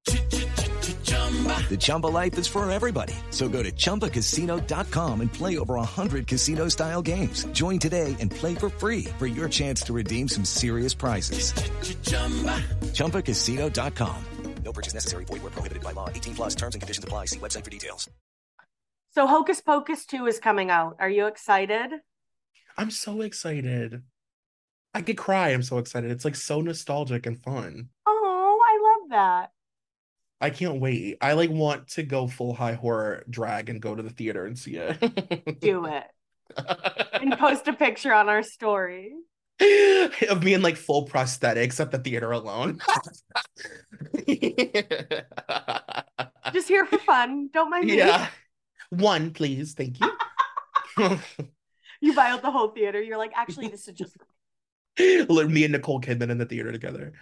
The Chumba life is for everybody. So go to ChumbaCasino.com and play over 100 casino-style games. Join today and play for free for your chance to redeem some serious prizes. ChumbaCasino.com. No purchase necessary. Void where prohibited by law. 18 plus terms and conditions apply. See website for details. So Hocus Pocus 2 is coming out. Are you excited? I'm so excited. I could cry. I'm so excited. It's like so nostalgic and fun. Oh, I love that. I can't wait. I like want to go full high horror drag and go to the theater and see it. Do it. And post a picture on our story. of me in like full prosthetics at the theater alone. Just here for fun. Don't mind me. yeah. One, please. Thank you. You buy out the whole theater. You're like, actually, this is just me and Nicole Kidman in the theater together.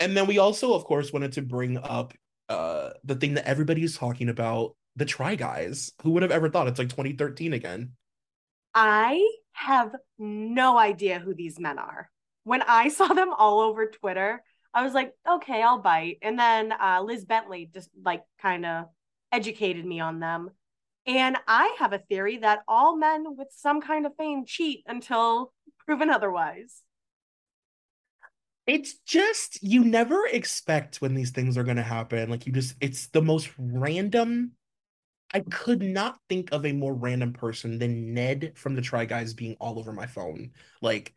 And then we also, of course, wanted to bring up uh the thing that everybody's talking about, the Try Guys. Who would have ever thought it's like 2013 again? I have no idea who these men are. When I saw them all over Twitter, I was like, okay, I'll bite. And then uh, Liz Bentley just like kind of educated me on them. And I have a theory that all men with some kind of fame cheat until proven otherwise. It's just you never expect when these things are going to happen. Like you just it's the most random. I could not think of a more random person than Ned from the Try Guys being all over my phone. Like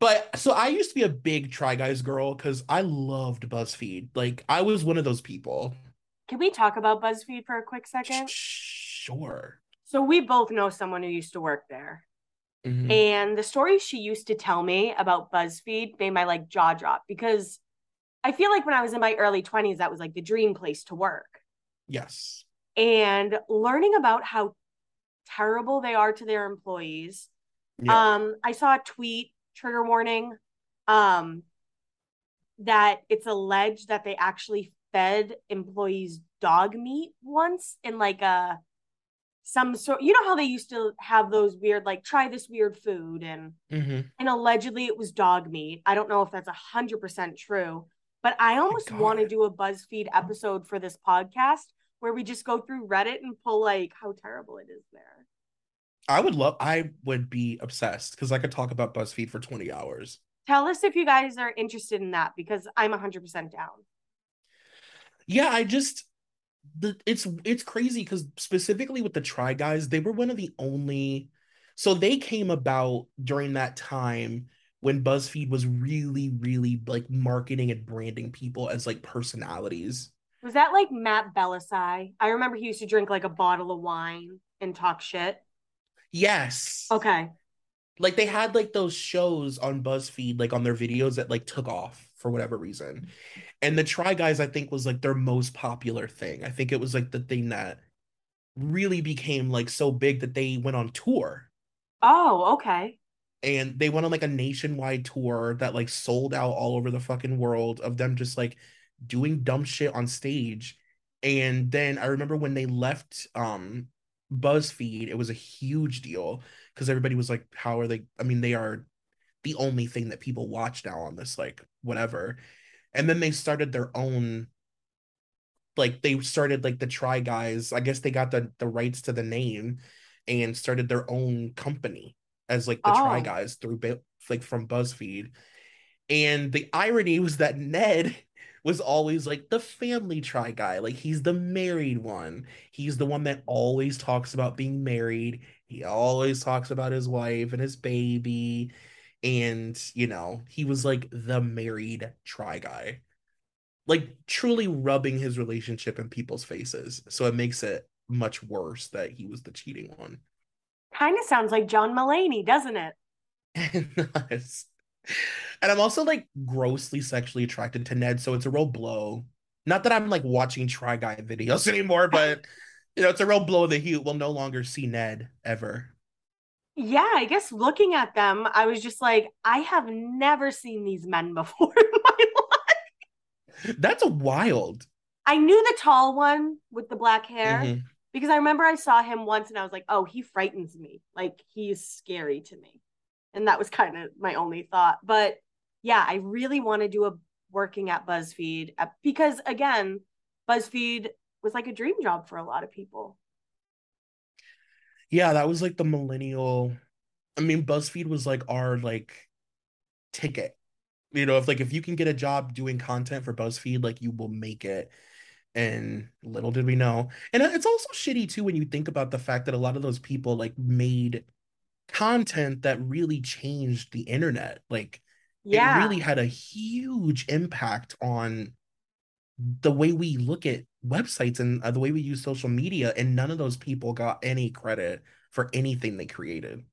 but so I used to be a big Try Guys girl cuz I loved BuzzFeed. Like I was one of those people. Can we talk about BuzzFeed for a quick second? Sure. So we both know someone who used to work there. Mhm. And the stories she used to tell me about BuzzFeed made my like jaw drop because I feel like when I was in my early 20s, that was like the dream place to work. Yes. And learning about how terrible they are to their employees. Yeah. Um, I saw a tweet, trigger warning, um, that it's alleged that they actually fed employees dog meat once in like a some sort you know how they used to have those weird like try this weird food and Mhm. and allegedly it was dog meat i don't know if that's a hundred percent true but i almost want to do a buzzfeed episode for this podcast where we just go through reddit and pull like how terrible it is there I would love I would be obsessed cuz I could talk about BuzzFeed for 20 hours. tell us if you guys are interested in that because i'm 100% down Yeah, I just the it's it's crazy because specifically with the Try Guys, they were one of the only so they came about during that time when BuzzFeed was really, really like marketing and branding people as like personalities. Was that like Matt Bellassai? I remember he used to drink like a bottle of wine and talk shit. Yes. Okay. Like they had like those shows on BuzzFeed, like on their videos that like took off for whatever reason. And the Try Guys, I think, was like their most popular thing. I think it was like the thing that really became like so big that they went on tour. Oh, okay. And they went on like a nationwide tour that like sold out all over the fucking world of them just like doing dumb shit on stage. And then I remember when they left um BuzzFeed, it was a huge deal because everybody was like, How are they? I mean, they are the only thing that people watch now on this, like, whatever. And then they started their own, like, they started like the Try Guys. I guess they got the, the rights to the name and started their own company as like the oh. Try Guys through like from BuzzFeed. And the irony was that Ned was always like the family try guy. Like he's the married one. He's the one that always talks about being married. He always talks about his wife and his baby. And, you know, he was like the married try guy. Like truly rubbing his relationship in people's faces. So it makes it much worse that he was the cheating one. Kind of sounds like John Mulaney, doesn't it? it. And I'm also like grossly sexually attracted to Ned, so it's a real blow. Not that I'm like watching Try Guy videos anymore, but you know, it's a real blow that he will no longer see Ned ever. Yeah, I guess looking at them, I was just like, I have never seen these men before in my life. That's wild. I knew the tall one with the black hair mm-hmm. because I remember I saw him once and I was like, oh, he frightens me. Like he's scary to me and that was kind of my only thought but yeah i really want to do a working at buzzfeed uh, because again buzzfeed was like a dream job for a lot of people yeah that was like the millennial i mean buzzfeed was like our like ticket you know if like if you can get a job doing content for buzzfeed like you will make it and little did we know and it's also shitty too when you think about the fact that a lot of those people like made content that really changed the internet. Like, yeah. it really had a huge impact on the way we look at websites and uh, the way we use social media. And none of those people got any credit for anything they created.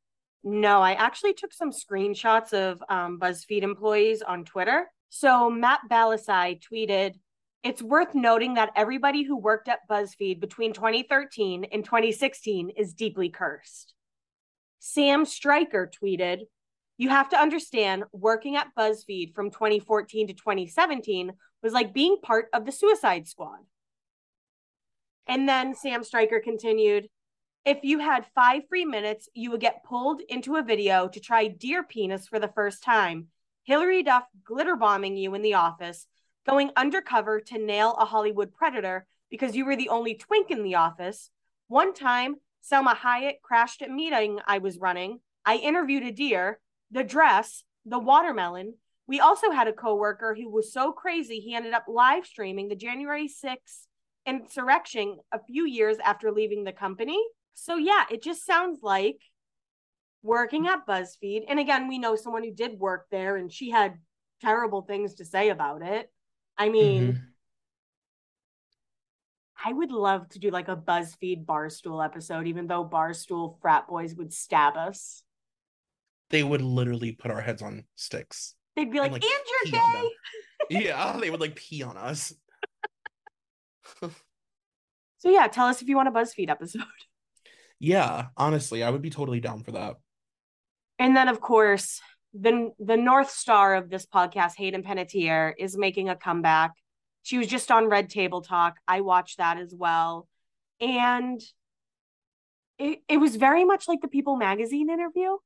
No, I actually took some screenshots of um, BuzzFeed employees on Twitter. So Matt Bellassai tweeted, it's worth noting that everybody who worked at BuzzFeed between 2013 and 2016 is deeply cursed. Sam Stryker tweeted, You have to understand, working at BuzzFeed from 2014 to 2017 was like being part of the Suicide Squad. And then Sam Stryker continued, if you had five free minutes, you would get pulled into a video to try deer penis for the first time. Hilary Duff glitter bombing you in the office, going undercover to nail a Hollywood predator because you were the only twink in the office. One time, Salma Hayek crashed at meeting I was running. I interviewed a deer, the dress, the watermelon. We also had a coworker who was so crazy he ended up live streaming the January 6th insurrection a few years after leaving the company. So yeah, it just sounds like working at BuzzFeed. And again, we know someone who did work there and she had terrible things to say about it. I mean, mm-hmm. I would love to do like a BuzzFeed Barstool episode, even though Barstool frat boys would stab us. They would literally put our heads on sticks. They'd be like, and, like and you're gay. yeah, they would like pee on us. so yeah, tell us if you want a BuzzFeed episode. Yeah, honestly, I would be totally down for that. And then of course, the the North Star of this podcast, Hayden Panettiere, is making a comeback she was just on Red Table Talk. I watched that as well. And it, it was very much like the People magazine interview.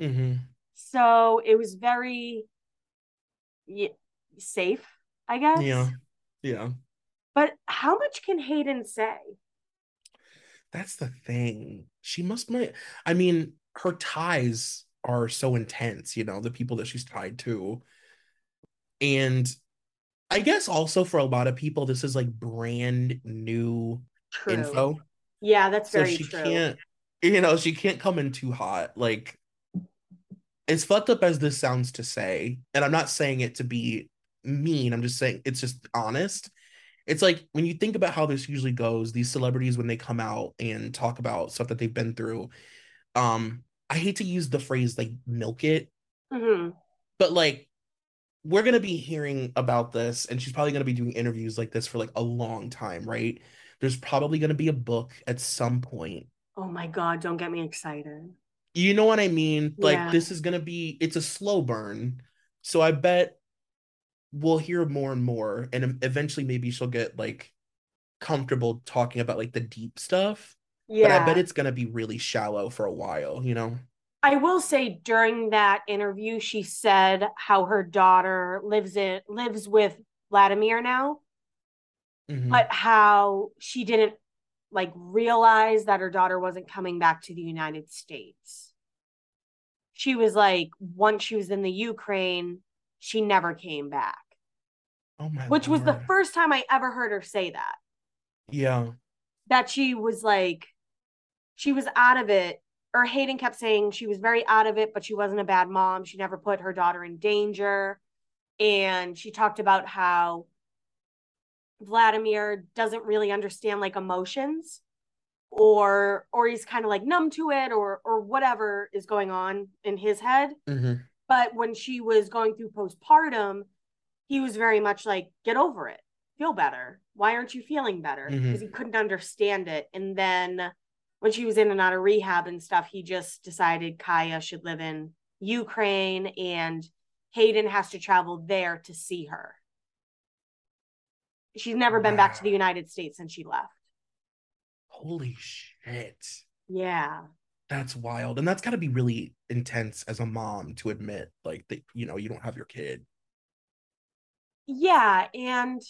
Mm-hmm. So it was very yeah, safe, I guess. Yeah. Yeah. But how much can Hayden say? That's the thing. She must might I mean, her ties are so intense, you know, the people that she's tied to. And I guess also for a lot of people, this is like brand new true. info. Yeah, that's so very she true. Can't, you know, she can't come in too hot. Like, as fucked up as this sounds to say, and I'm not saying it to be mean, I'm just saying it's just honest. It's like when you think about how this usually goes, these celebrities when they come out and talk about stuff that they've been through, um, I hate to use the phrase like milk it, hmm but like we're gonna be hearing about this, and she's probably gonna be doing interviews like this for like a long time, right? There's probably gonna be a book at some point. Oh my God, don't get me excited. You know what I mean? Like Yeah. this is gonna be it's a slow burn. So I bet we'll hear more and more, and eventually maybe she'll get like comfortable talking about like the deep stuff. Yeah. But I bet it's gonna be really shallow for a while, you know? I will say during that interview, she said how her daughter lives it lives with Vladimir now, Mhm. but how she didn't like realize that her daughter wasn't coming back to the United States. She was like, once she was in the Ukraine, she never came back, Oh my which was the first time I ever heard her say that. Yeah. That she was like, she was out of it. Or Hayden kept saying she was very out of it, but she wasn't a bad mom. She never put her daughter in danger. And she talked about how Vladimir doesn't really understand like emotions or or he's kind of like numb to it or or whatever is going on in his head. hmm But when she was going through postpartum, he was very much like, get over it, feel better. Why aren't you feeling better? Mm-hmm. Because he couldn't understand it. And then when she was in and out of rehab and stuff, he just decided Kaya should live in Ukraine and Hayden has to travel there to see her. She's never been back to the United States since she left. Holy shit. Yeah. That's wild. And that's gotta be really intense as a mom to admit, like that, you know, you don't have your kid. Yeah, and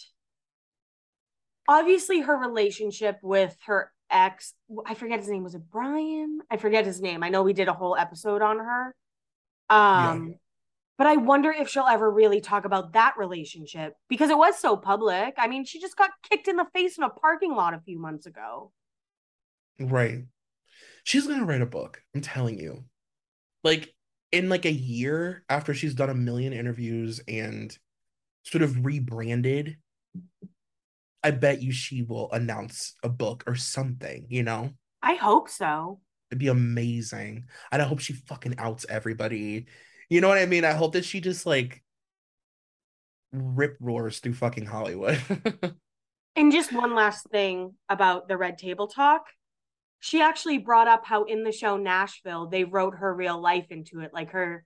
obviously her relationship with her ex, I forget his name, was it Brian? I forget his name. I know we did a whole episode on her. Um but I wonder if she'll ever really talk about that relationship because it was so public. I mean, she just got kicked in the face in a parking lot a few months ago. Right. She's gonna write a book. I'm telling you. Like in like a year after she's done a million interviews and sort of rebranded, I bet you she will announce a book or something, you know? I hope so. It'd be amazing. And I hope she fucking outs everybody. You know what I mean? I hope that she just like rip roars through fucking Hollywood. And just one last thing about the Red Table Talk. She actually brought up how in the show Nashville, they wrote her real life into it. Like her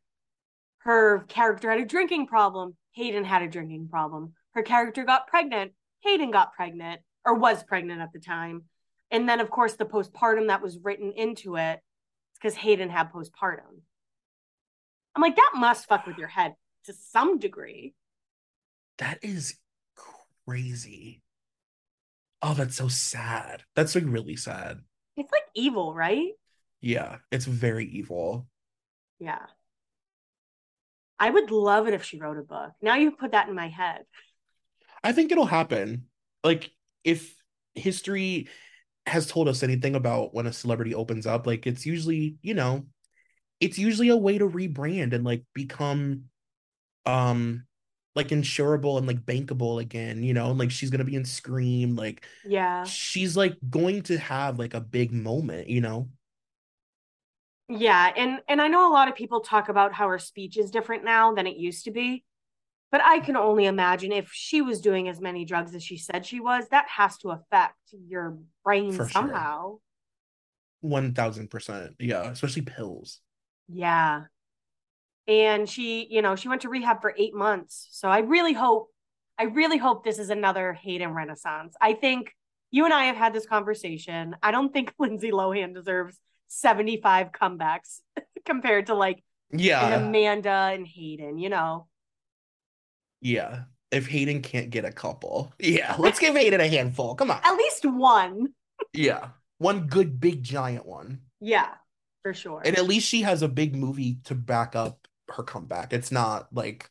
her character had a drinking problem. Hayden had a drinking problem. Her character got pregnant. Hayden got pregnant or was pregnant at the time. And then of course the postpartum that was written into it because Hayden had postpartum. I'm like, that must fuck with your head to some degree. That is crazy. Oh, that's so sad. That's like really sad. It's like evil, right? Yeah, it's very evil. Yeah. I would love it if she wrote a book. Now you put that in my head. I think it'll happen. Like if history has told us anything about when a celebrity opens up, like it's usually, you know, it's usually a way to rebrand and like become um like insurable and like bankable again, you know, and like she's gonna be in Scream, like Yeah. she's like going to have like a big moment, you know. Yeah, and and I know a lot of people talk about how her speech is different now than it used to be. But I can only imagine if she was doing as many drugs as she said she was, that has to affect your brain For sure. somehow. Thousand percent. Yeah, especially pills. Yeah. And she, you know, she went to rehab for eight months. So I really hope, I really hope this is another Hayden renaissance. I think you and I have had this conversation. I don't think Lindsay Lohan deserves 75 comebacks compared to like Yeah. Amanda and Hayden, you know. Yeah. If Hayden can't get a couple. Yeah, let's give Hayden a handful. Come on. At least one. Yeah. One good big giant one. Yeah, for sure. And at least she has a big movie to back up her comeback. It's not like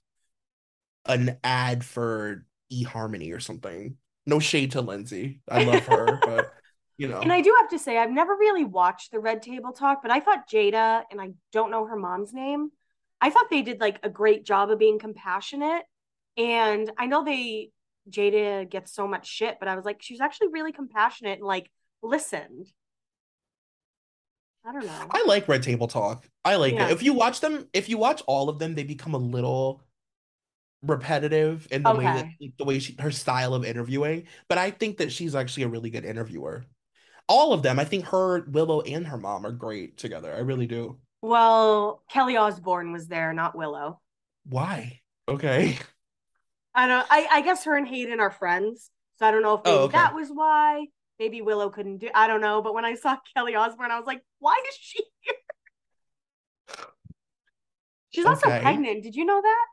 an ad for eHarmony or something. No shade to Lindsay. I love her, but you know. And I do have to say, I've never really watched the Red Table Talk, but I thought Jada, and I don't know her mom's name, I thought they did like a great job of being compassionate. And I know they Jada gets so much shit, but I was like, she's actually really compassionate and like listened. I don't know. I like Red Table Talk. I like Yeah. it. If you watch them, if you watch all of them, they become a little repetitive in the way that the way she her style of interviewing. But I think that she's actually a really good interviewer. All of them, I think her, Willow, and her mom are great together. I really do. Well, Kelly Osbourne was there, not Willow. Why? Okay. I don't I, I guess her and Hayden are friends. So I don't know if Oh, okay. that was why. Maybe Willow couldn't do I don't know. But when I saw Kelly Osbourne, I was like, why is she here? She's also Okay. pregnant. Did you know that?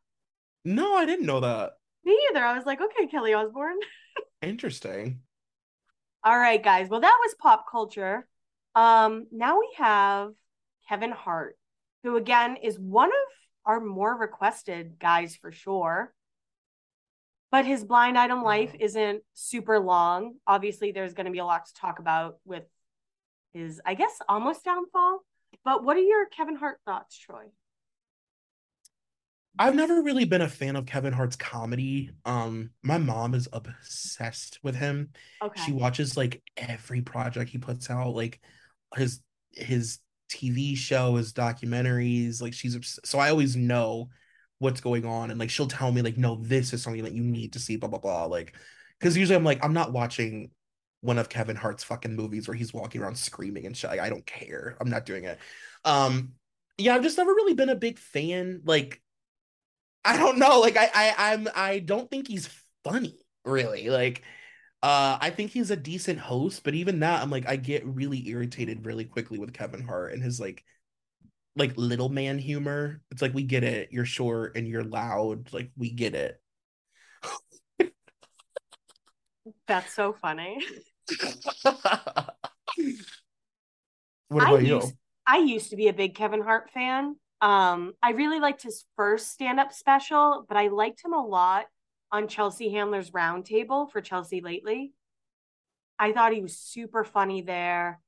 No, I didn't know that. Me either. I was like, okay, Kelly Osbourne. Interesting. All right, guys. Well, that was pop culture. Um, now we have Kevin Hart, who again is one of our more requested guys for sure. But his blind item life isn't super long. Obviously, there's going to be a lot to talk about with his, I guess, almost downfall. But what are your Kevin Hart thoughts, Troy? I've never really been a fan of Kevin Hart's comedy. Um, my mom is obsessed with him. Okay. She watches like every project he puts out, like his his TV show, his documentaries. Like she's obs- so I always know what's going on, and like she'll tell me like, no, this is something that you need to see, blah blah blah. Like, because usually I'm like, I'm not watching one of Kevin Hart's fucking movies where he's walking around screaming and shit. Like, I don't care. I'm not doing it. Um, yeah, I've just never really been a big fan. Like, I don't know. Like, I I I'm I don't think he's funny, really. Like, uh, I think he's a decent host, but even that, I'm like, I get really irritated really quickly with Kevin Hart and his like, like little man humor. It's like we get it. You're short and you're loud. Like we get it. That's so funny. what I about you? used, I used to be a big Kevin Hart fan. Um, I really liked his first stand-up special, but I liked him a lot on Chelsea Handler's Roundtable for Chelsea lately. I thought he was super funny there.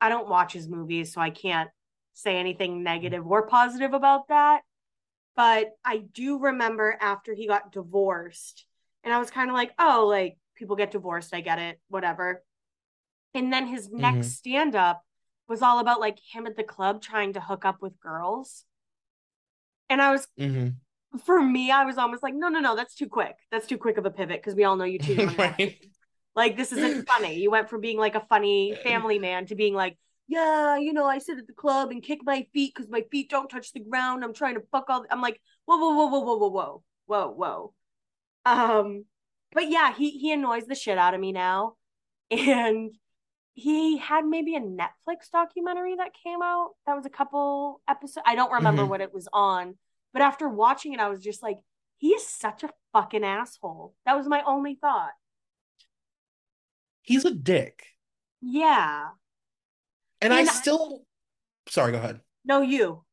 I don't watch his movies, so I can't say anything negative or positive about that. But I do remember after he got divorced, and I was kind of like, oh, like people get divorced, I get it, whatever. And then his next stand up was all about like him at the club trying to hook up with girls. And I was, Mhm. for me, I was almost like, no, no, no, that's too quick. That's too quick of a pivot because we all know you cheated Right. Like, this isn't funny. You went from being like a funny family man to being like, yeah, you know, I sit at the club and kick my feet because my feet don't touch the ground. I'm trying to fuck all. I'm like, whoa, whoa, whoa, whoa, whoa, whoa, whoa, whoa, whoa. Um, but yeah, he he annoys the shit out of me now, and he had maybe a Netflix documentary that came out that was a couple episodes. I don't remember Mhm. what it was on, but after watching it, I was just like, he is such a fucking asshole. That was my only thought. He's a dick. Yeah. And I And I- still sorry, go ahead. No, you.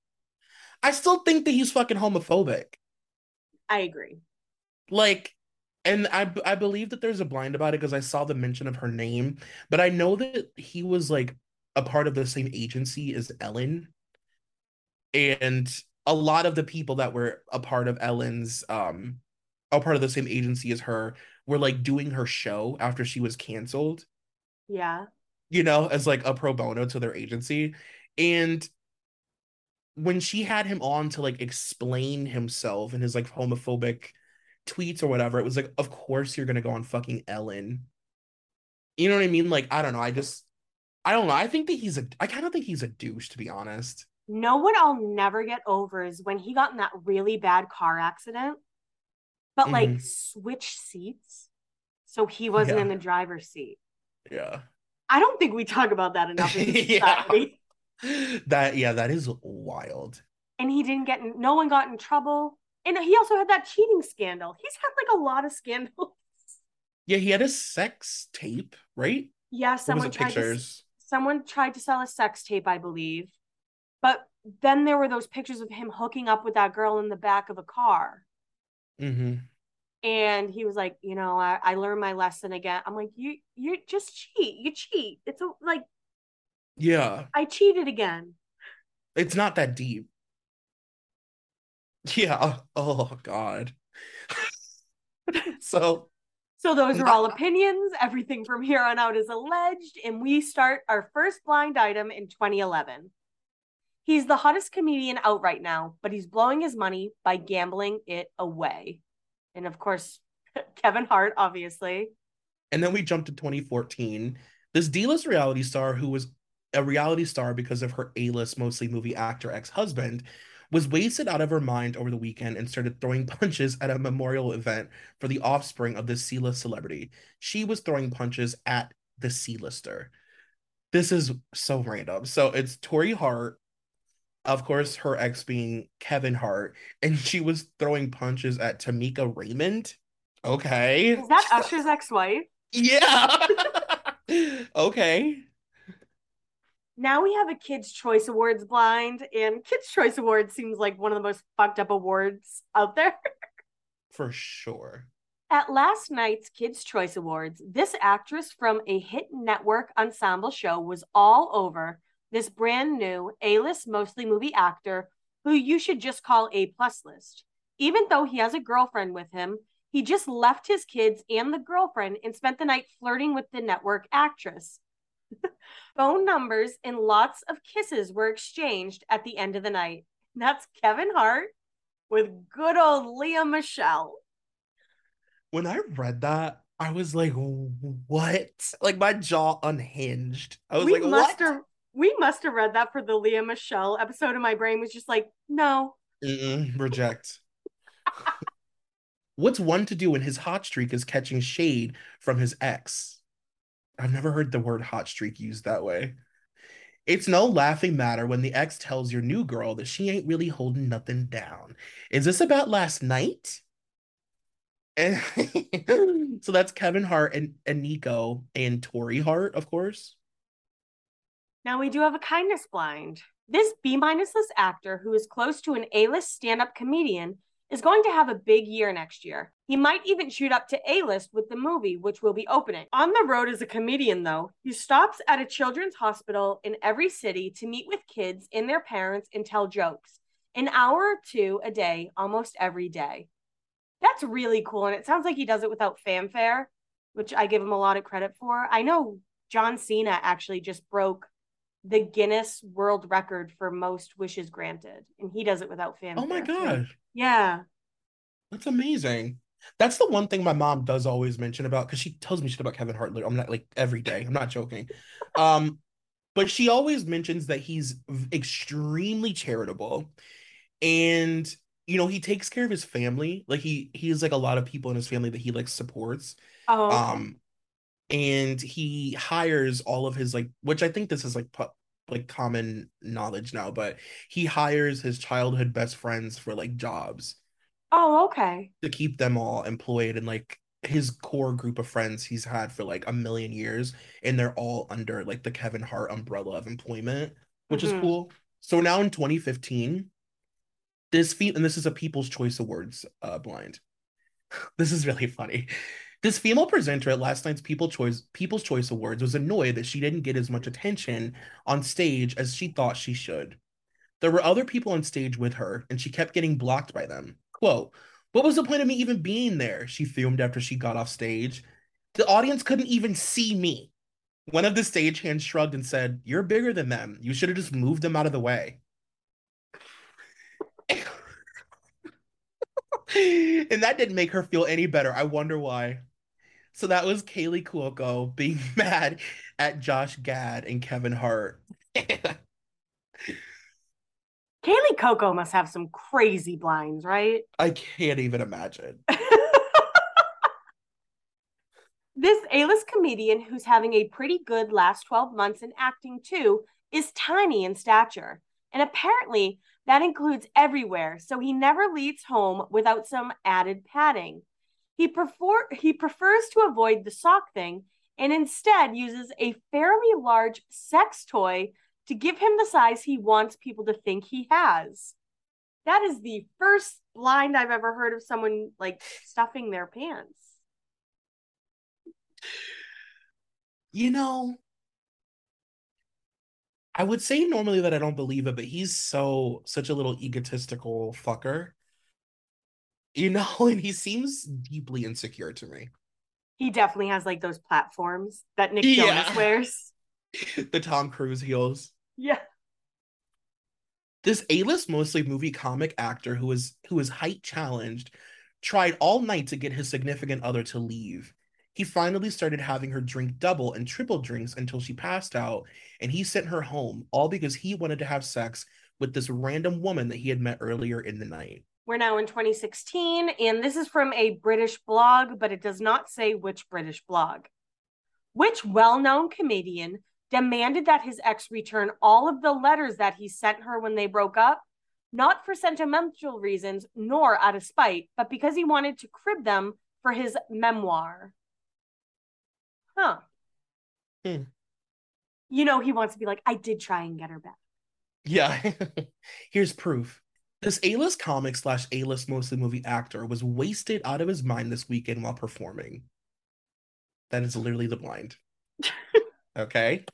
I still think that he's fucking homophobic. I agree. Like and I I believe that there's a blind about it because I saw the mention of her name, but I know that he was like a part of the same agency as Ellen. And a lot of the people that were a part of Ellen's um a part of the same agency as her were like doing her show after she was canceled. Yeah. you know, as like a pro bono to their agency. And when she had him on to like explain himself and his like homophobic tweets or whatever, it was like, of course you're gonna go on fucking Ellen. You know what I mean? Like, I don't know. I just, I don't know. I think that he's a, I kind of think he's a douche, to be honest. No what I'll never get over is when he got in that really bad car accident, but like Mhm. switched seats. So he wasn't Yeah. in the driver's seat. Yeah. I don't think we talk about that enough in Yeah. That, yeah, that is wild. And he didn't get in, no one got in trouble. And he also had that cheating scandal. He's had like a lot of scandals. Yeah, he had a sex tape, right? Yeah, someone tried to someone tried to sell a sex tape, I believe. But then there were those pictures of him hooking up with that girl in the back of a car. Mm-hmm. And he was like, you know, I, I learned my lesson again. I'm like, you you just cheat. You cheat. It's a, like Yeah. I cheated again. It's not that deep. Yeah. Oh God. So So those are all opinions. Everything from here on out is alleged, and we start our first blind item in 2011. He's the hottest comedian out right now, but he's blowing his money by gambling it away. And of course, Kevin Hart, obviously. And then we jump to 2014. This D-list reality star who was a reality star because of her A-list mostly movie actor ex-husband was wasted out of her mind over the weekend and started throwing punches at a memorial event for the offspring of this C-list celebrity. She was throwing punches at the C-lister. This is so random. So it's Tori Hart, of course, her ex being Kevin Hart, and she was throwing punches at Tameka Raymond. Okay. Is that Usher's ex wife? Yeah. okay. Now we have a Kids' Choice Awards blind, and Kids' Choice Awards seems like one of the most fucked up awards out there. For sure. At last night's Kids' Choice Awards, this actress from a hit network ensemble show was all over this brand new A-list mostly movie actor who you should just call A plus list. Even though he has a girlfriend with him, he just left his kids and the girlfriend and spent the night flirting with the network actress. Phone numbers and lots of kisses were exchanged at the end of the night. That's Kevin Hart with good old Lea Michele. When I read that, I was like, what? Like my jaw unhinged. I was we like, must what? have we must have read that for the Lea Michele episode and my brain was just like, no. Mm-mm, reject. What's one to do when his hot streak is catching shade from his ex? I've never heard the word hot streak used that way. It's no laughing matter when the ex tells your new girl that she ain't really holding nothing down. Is this about last night? And so that's Kevin Hart and, and Nico and Tori Hart, of course. Now we do have a kindness blind. This B minus list actor who is close to an A list stand up comedian is going to have a big year next year. He might even shoot up to A list with the movie, which will be opening. On the road as a comedian, though, he stops at a children's hospital in every city to meet with kids and their parents and tell jokes. An hour or two a day, almost every day. That's really cool. And it sounds like he does it without fanfare, which I give him a lot of credit for. I know John Cena actually just broke the Guinness World Record for most wishes granted, and he does it without fanfare. Oh my god, Yeah, that's amazing. That's the one thing my mom does always mention about because she tells me shit about Kevin Hart. I'm not like every day. I'm not joking. Um, but she always mentions that he's extremely charitable, and you know he takes care of his family. Like he he has like a lot of people in his family that he like supports. Oh. Um, and he hires all of his like, which I think this is like pu- like common knowledge now, but he hires his childhood best friends for like jobs oh, okay. to keep them all employed and like his core group of friends he's had for like a million years and they're all under like the Kevin Hart umbrella of employment, which is Mhm. cool. So now in 2015, this feat and this is a People's Choice Awards uh blind. This is really funny. This female presenter at last night's People Choice People's Choice Awards was annoyed that she didn't get as much attention on stage as she thought she should. There were other people on stage with her, and she kept getting blocked by them. Quote, What was the point of me even being there? She fumed after she got off stage. The audience couldn't even see me. One of the stagehands shrugged and said, You're bigger than them. You should have just moved them out of the way. and that didn't make her feel any better. I wonder why. So that was Kaley Cuoco being mad at Josh Gad and Kevin Hart. Kaley Cuoco must have some crazy blinds, right? I can't even imagine. This A list comedian who's having a pretty good last 12 months in acting too is tiny in stature. And apparently that includes everywhere, so he never leaves home without some added padding. He, prefer- he prefers to avoid the sock thing and instead uses a fairly large sex toy to give him the size he wants people to think he has. That is the first blind I've ever heard of someone like stuffing their pants. You know, I would say normally that I don't believe it, but he's so such a little egotistical fucker. You know, and he seems deeply insecure to me. He definitely has like those platforms that Nick Yeah. Jonas wears. the Tom Cruise heels. Yeah. This A-list mostly movie comic actor who is who is height challenged tried all night to get his significant other to leave. He finally started having her drink double and triple drinks until she passed out, and he sent her home, all because he wanted to have sex with this random woman that he had met earlier in the night. We're now in 2016, and this is from a British blog, but it does not say which British blog. Which well known comedian demanded that his ex return all of the letters that he sent her when they broke up, not for sentimental reasons nor out of spite, but because he wanted to crib them for his memoir? Huh. Hmm. You know, he wants to be like, I did try and get her back. Yeah. Here's proof. This A-list comic slash A-list mostly movie actor was wasted out of his mind this weekend while performing. That is literally the blind. okay.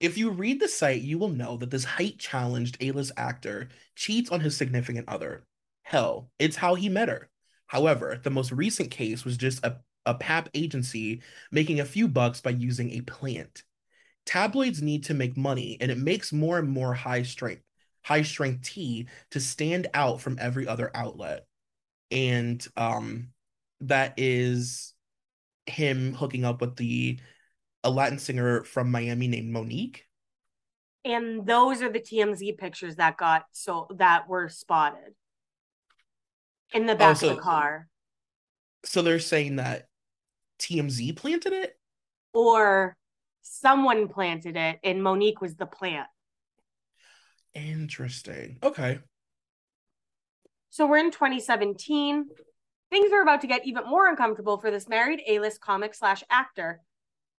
If you read the site, you will know that this height challenged A-list actor cheats on his significant other. Hell, it's how he met her. However, the most recent case was just a, a pap agency making a few bucks by using a plant. Tabloids need to make money and it makes more and more high strength high strength tea to stand out from every other outlet. And um that is him hooking up with the a latin singer from miami named monique. And those are the TMZ pictures that got so that were spotted in the back so- of the car. so they're saying that tmz planted it Or someone planted it and Monique was the plant. interesting okay So we're in 2017. Things are about to get even more uncomfortable for this married A-list comic slash actor,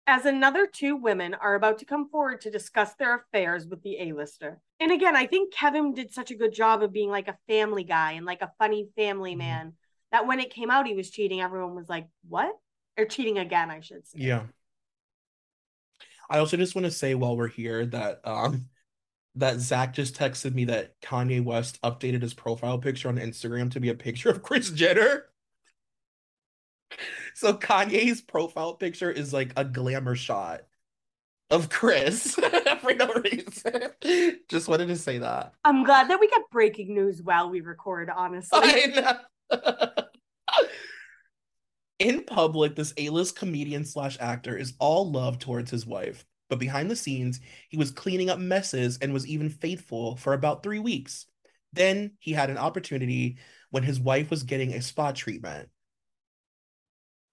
as another two women are about to come forward to discuss their affairs with the A-lister. And again, I think Kevin did such a good job of being like a family guy and like a funny family Mhm. man that when it came out he was cheating, everyone was like, "What?" Or cheating again, I should say. Yeah. I also just want to say while we're here that um that Zach just texted me that Kanye West updated his profile picture on Instagram to be a picture of Kris Jenner. So Kanye's profile picture is like a glamour shot of Kris for no reason. Just wanted to say that. I'm glad that we get breaking news while we record, honestly. In public, this A-list comedian slash actor is all love towards his wife, but behind the scenes, he was cleaning up messes and was even faithful for about three weeks. Then he had an opportunity when his wife was getting a spa treatment.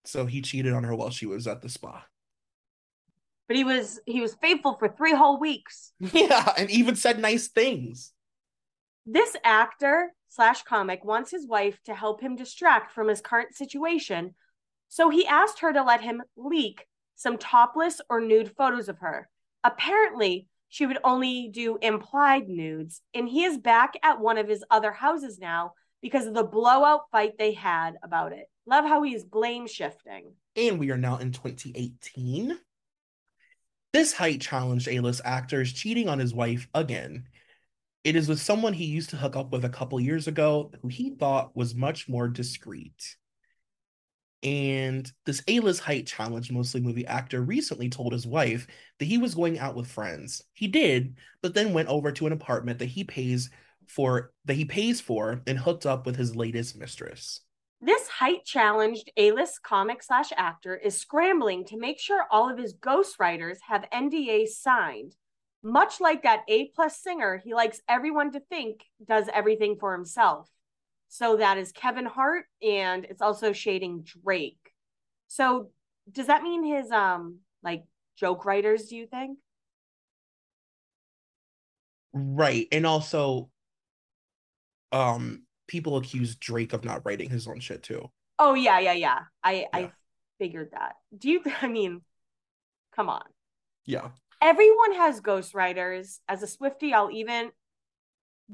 So he cheated on her while she was at the spa. But he was he was faithful for three whole weeks. Yeah, and even said nice things. This actor slash comic wants his wife to help him distract from his current situation, so he asked her to let him leak some topless or nude photos of her. Apparently, she would only do implied nudes, and he is back at one of his other houses now because of the blowout fight they had about it. Love how he's blame shifting. and we are now in 2018. This height challenged A-list actor is cheating on his wife again. It is with someone he used to hook up with a couple years ago who he thought was much more discreet. And this A-list height challenge mostly movie actor recently told his wife that he was going out with friends. He did, but then went over to an apartment that he pays for that he pays for and hooked up with his latest mistress. This height challenged A list comic slash actor is scrambling to make sure all of his ghostwriters have NDAs signed. Much like that A plus singer, he likes everyone to think does everything for himself. So that is Kevin Hart, and it's also shading Drake. So does that mean his um like joke writers, do you think? Right. And also, um, people accuse Drake of not writing his own shit too. Oh yeah, yeah, yeah. I Yeah. I figured that. Do you I mean come on. Yeah. everyone has ghostwriters. As a Swiftie, I'll even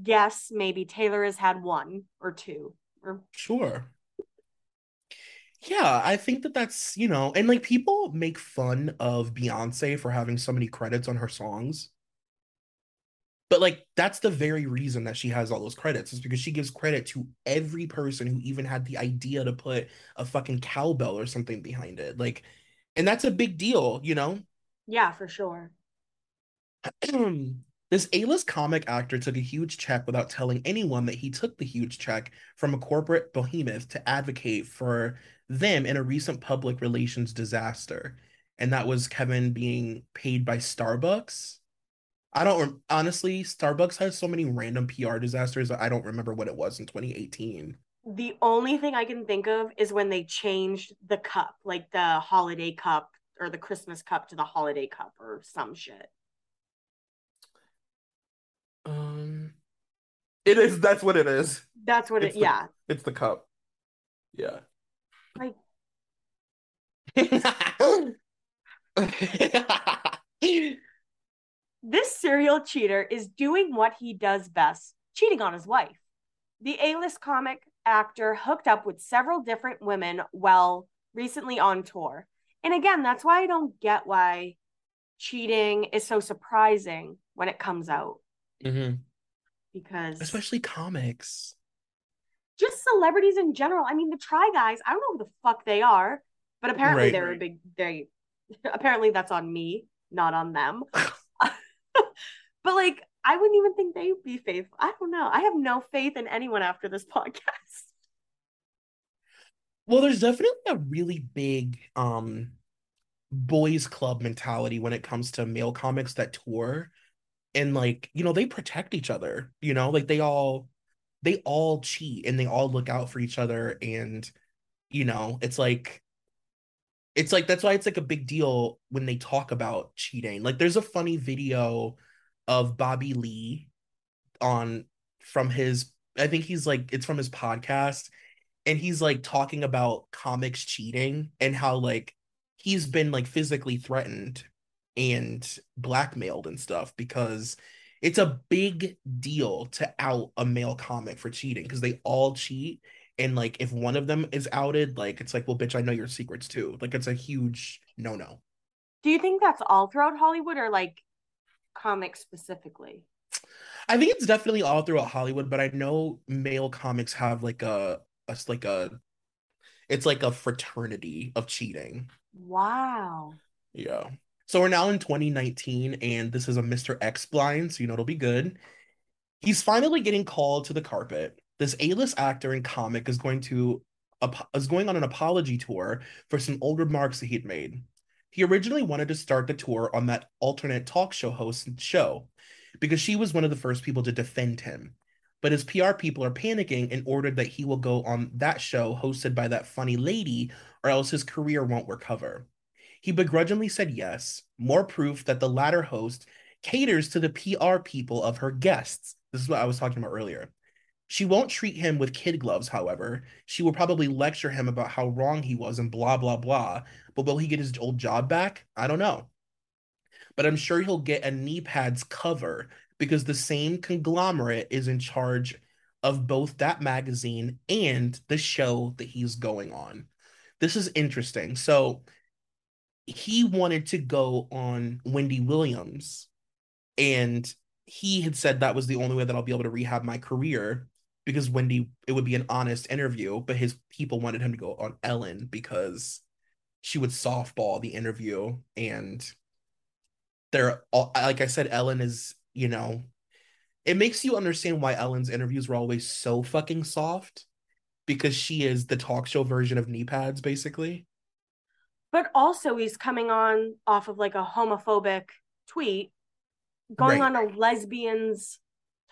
guess maybe Taylor has had one or two. Or Sure. Yeah, I think that that's, you know, and like people make fun of Beyonce for having so many credits on her songs. But like that's the very reason that she has all those credits is because she gives credit to every person who even had the idea to put a fucking cowbell or something behind it. Like, and that's a big deal, you know? Yeah, for sure. this A-list comic actor took a huge check without telling anyone that he took the huge check from a corporate behemoth to advocate for them in a recent public relations disaster. And that was Kevin being paid by Starbucks. I don't honestly, Starbucks has so many random PR disasters I don't remember what it was in 2018. The only thing I can think of is when they changed the cup, like the holiday cup or the Christmas cup to the holiday cup or some shit. It is. That's what it is. That's what It's it. the- yeah. It's the cup. Yeah. Like this serial cheater is doing what he does best: cheating on his wife. The A-list comic actor hooked up with several different women while recently on tour. And again, that's why I don't get why cheating is so surprising when it comes out Mhm. Because Especially comics. just celebrities in general. I mean, the Try Guys, I don't know who the fuck they are, but apparently Right. they're a big they apparently that's on me, not on them. but like I wouldn't even think they'd be faithful. I don't know. I have no faith in anyone after this podcast. Well, there's definitely a really big um boys club mentality when it comes to male comics that tour and like, you know, they protect each other, you know, like they all they all cheat and they all look out for each other and you know, it's like it's like that's why it's like a big deal when they talk about cheating. Like there's a funny video of Bobby Lee on from his I think he's like it's from his podcast and he's like talking about comics cheating and how like he's been like physically threatened and blackmailed and stuff because it's a big deal to out a male comic for cheating because they all cheat and like if one of them is outed like it's like well bitch I know your secrets too like it's a huge no no Do you think that's all throughout Hollywood or like comics specifically? I think it's definitely all throughout Hollywood but I know male comics have like a, a like a it's like a fraternity of cheating Wow. Yeah. So we're now in 2019, and this is a Mr. X blind, so you know it'll be good. He's finally getting called to the carpet. This A-list actor and comic is going to is going on an apology tour for some old remarks that he'd made. He originally wanted to start the tour on that alternate talk show host show because she was one of the first people to defend him. But his PR people are panicking and ordered that he will go on that show hosted by that funny lady, or else his career won't recover. He begrudgingly said yes, more proof that the latter host caters to the PR people of her guests. This is what I was talking about earlier. She won't treat him with kid gloves, however. She will probably lecture him about how wrong he was and blah, blah, blah. But will he get his old job back? I don't know. But I'm sure he'll get a knee pads cover because the same conglomerate is in charge of both that magazine and the show that he's going on. This is interesting. So he wanted to go on Wendy Williams, and he had said that was the only way that I'll be able to rehab my career because Wendy, it would be an honest interview, but his people wanted him to go on Ellen because she would softball the interview and they're all like I said, Ellen is, you know, it makes you understand why Ellen's interviews were always so fucking soft because she is the talk show version of knee pads, basically. But also, he's coming on off of like a homophobic tweet, going Right. on a lesbians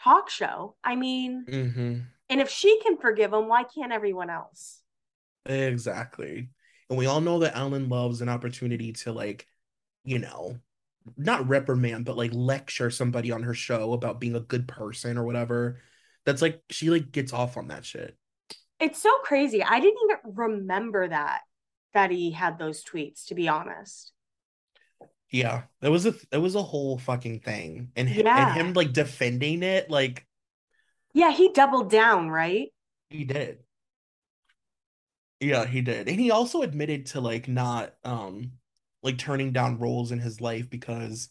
talk show. I mean, Mm-hmm. and if she can forgive him, why can't everyone else? Exactly. And we all know that Ellen loves an opportunity to like, you know, not reprimand, but like lecture somebody on her show about being a good person or whatever. That's like she like gets off on that shit. It's so crazy. I didn't even remember that that he had those tweets. To be honest, Yeah. It was a it was a whole fucking thing. And him, Yeah. and him like defending it, like yeah, he doubled down, right? he did. Yeah, he did. And he also admitted to like not um like turning down roles in his life because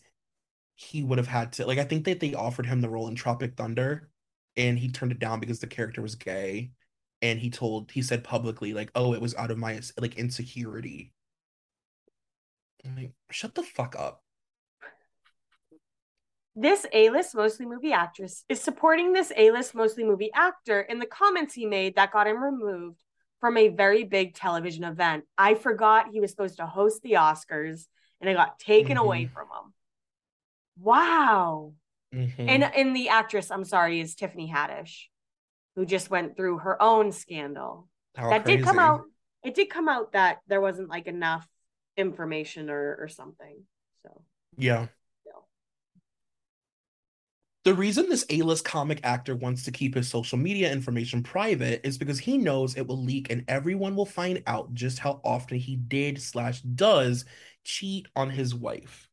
he would have had to like I think that they offered him the role in Tropic Thunder and he turned it down because the character was gay and he told he said publicly like oh it was out of my like insecurity I'm like shut the fuck up this A-list mostly movie actress is supporting this A-list mostly movie actor in the comments he made that got him removed from a very big television event. I forgot he was supposed to host the Oscars and it got taken Mhm. away from him. Wow. Mhm. And and the actress, I'm sorry, is Tiffany Haddish, who just went through her own scandal. How that did come out. It did come out that there wasn't like enough information or or something. So yeah Yeah. The reason this A-list comic actor wants to keep his social media information private is because he knows it will leak and everyone will find out just how often he did slash does cheat on his wife.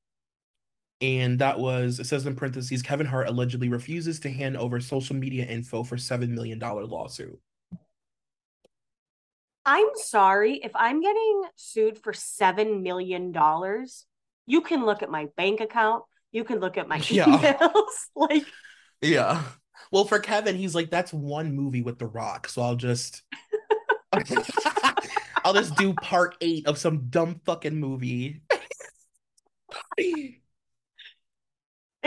And that was, it says in parentheses, Kevin Hart allegedly refuses to hand over social media info for $7 million lawsuit. I'm sorry if I'm getting sued for seven million dollars. You can look at my bank account. You can look at my Yeah. emails. like Yeah. Well, for Kevin, he's like, that's one movie with The Rock. So I'll just I'll just do part eight of some dumb fucking movie.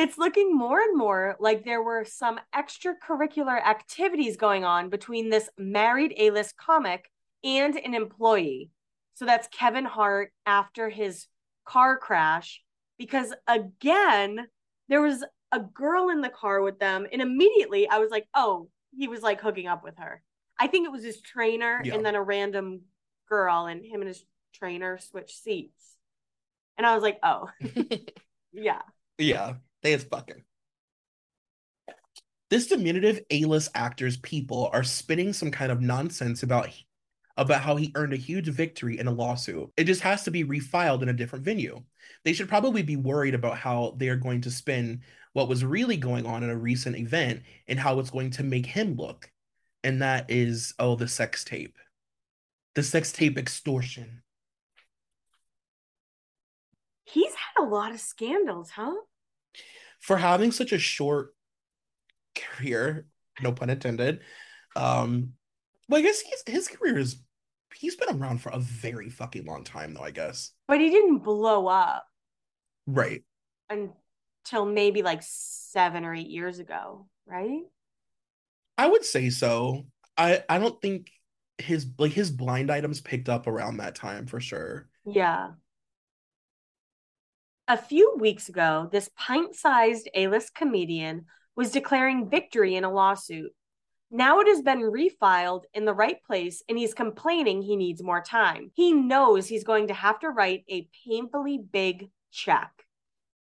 It's looking more and more like there were some extracurricular activities going on between this married A-list comic and an employee. So that's Kevin Hart after his car crash because again, there was a girl in the car with them and immediately I was like, "Oh, he was like hooking up with her." I think it was his trainer Yeah. and then a random girl and him and his trainer switched seats. And I was like, "Oh." yeah. Yeah, they is fucking. This diminutive A-list actor's people are spinning some kind of nonsense about about how he earned a huge victory in a lawsuit. It just has to be refiled in a different venue. They should probably be worried about how they are going to spin what was really going on in a recent event and how it's going to make him look. And that is, oh, the sex tape. The sex tape extortion. He's had a lot of scandals, huh? For having such a short career, no pun intended. Um, well, I guess his his career is he's been around for a very fucking long time, though. I guess But he didn't blow up right. until maybe like seven or eight years ago, right? I would say so. I I don't think his like his blind items picked up around that time for sure. Yeah. A few weeks ago, this pint sized A list comedian was declaring victory in a lawsuit. Now it has been refiled in the right place, and he's complaining he needs more time. He knows he's going to have to write a painfully big check.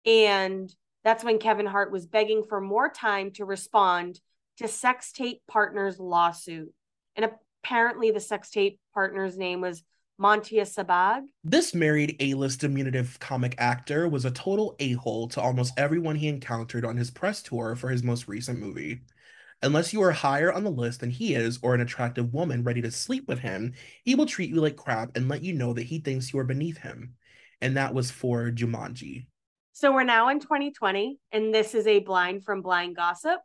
And that's when Kevin Hart was begging for more time to respond to Sex Tape Partners' lawsuit. And apparently, the Sex Tape Partner's name was Montia Sabbag. This married A-list diminutive comic actor was a total a-hole to almost everyone he encountered on his press tour for his most recent movie. Unless you are higher on the list than he is or an attractive woman ready to sleep with him, he will treat you like crap and let you know that he thinks you are beneath him. And that was for Jumanji. So we're now in 2020, and this is a blind from Blind Gossip.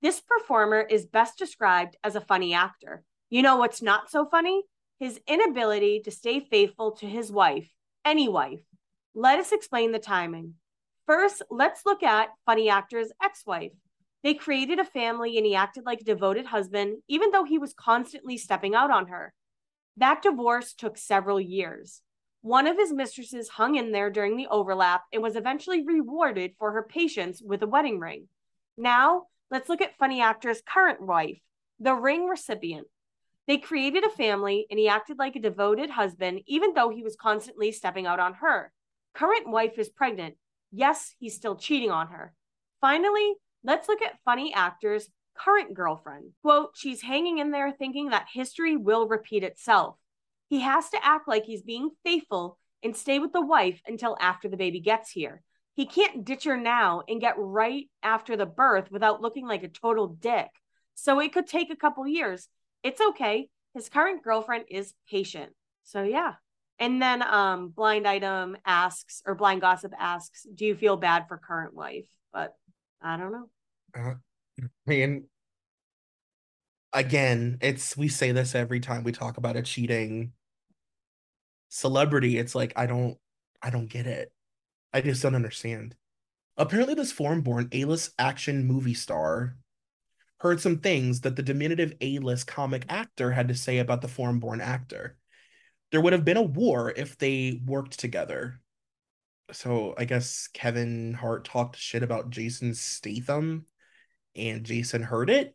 This performer is best described as a funny actor. You know what's not so funny? His inability to stay faithful to his wife, any wife. Let us explain the timing. First, let's look at funny actor's ex wife. They created a family and he acted like a devoted husband, even though he was constantly stepping out on her. That divorce took several years. One of his mistresses hung in there during the overlap and was eventually rewarded for her patience with a wedding ring. Now, let's look at funny actor's current wife, the ring recipient. They created a family and he acted like a devoted husband, even though he was constantly stepping out on her. Current wife is pregnant. Yes, he's still cheating on her. Finally, let's look at funny actor's current girlfriend. Quote, she's hanging in there thinking that history will repeat itself. He has to act like he's being faithful and stay with the wife until after the baby gets here. He can't ditch her now and get right after the birth without looking like a total dick. So it could take a couple years. It's okay. His current girlfriend is patient. So yeah. And then um blind item asks or blind gossip asks, do you feel bad for current wife? But I don't know. Uh, I mean, again, it's we say this every time we talk about a cheating celebrity. It's like I don't I don't get it. I just don't understand. Apparently, this foreign-born A-list action movie star heard some things that the diminutive A-list comic actor had to say about the foreign-born actor. There would have been a war if they worked together. So I guess Kevin Hart talked shit about Jason Statham and Jason heard it.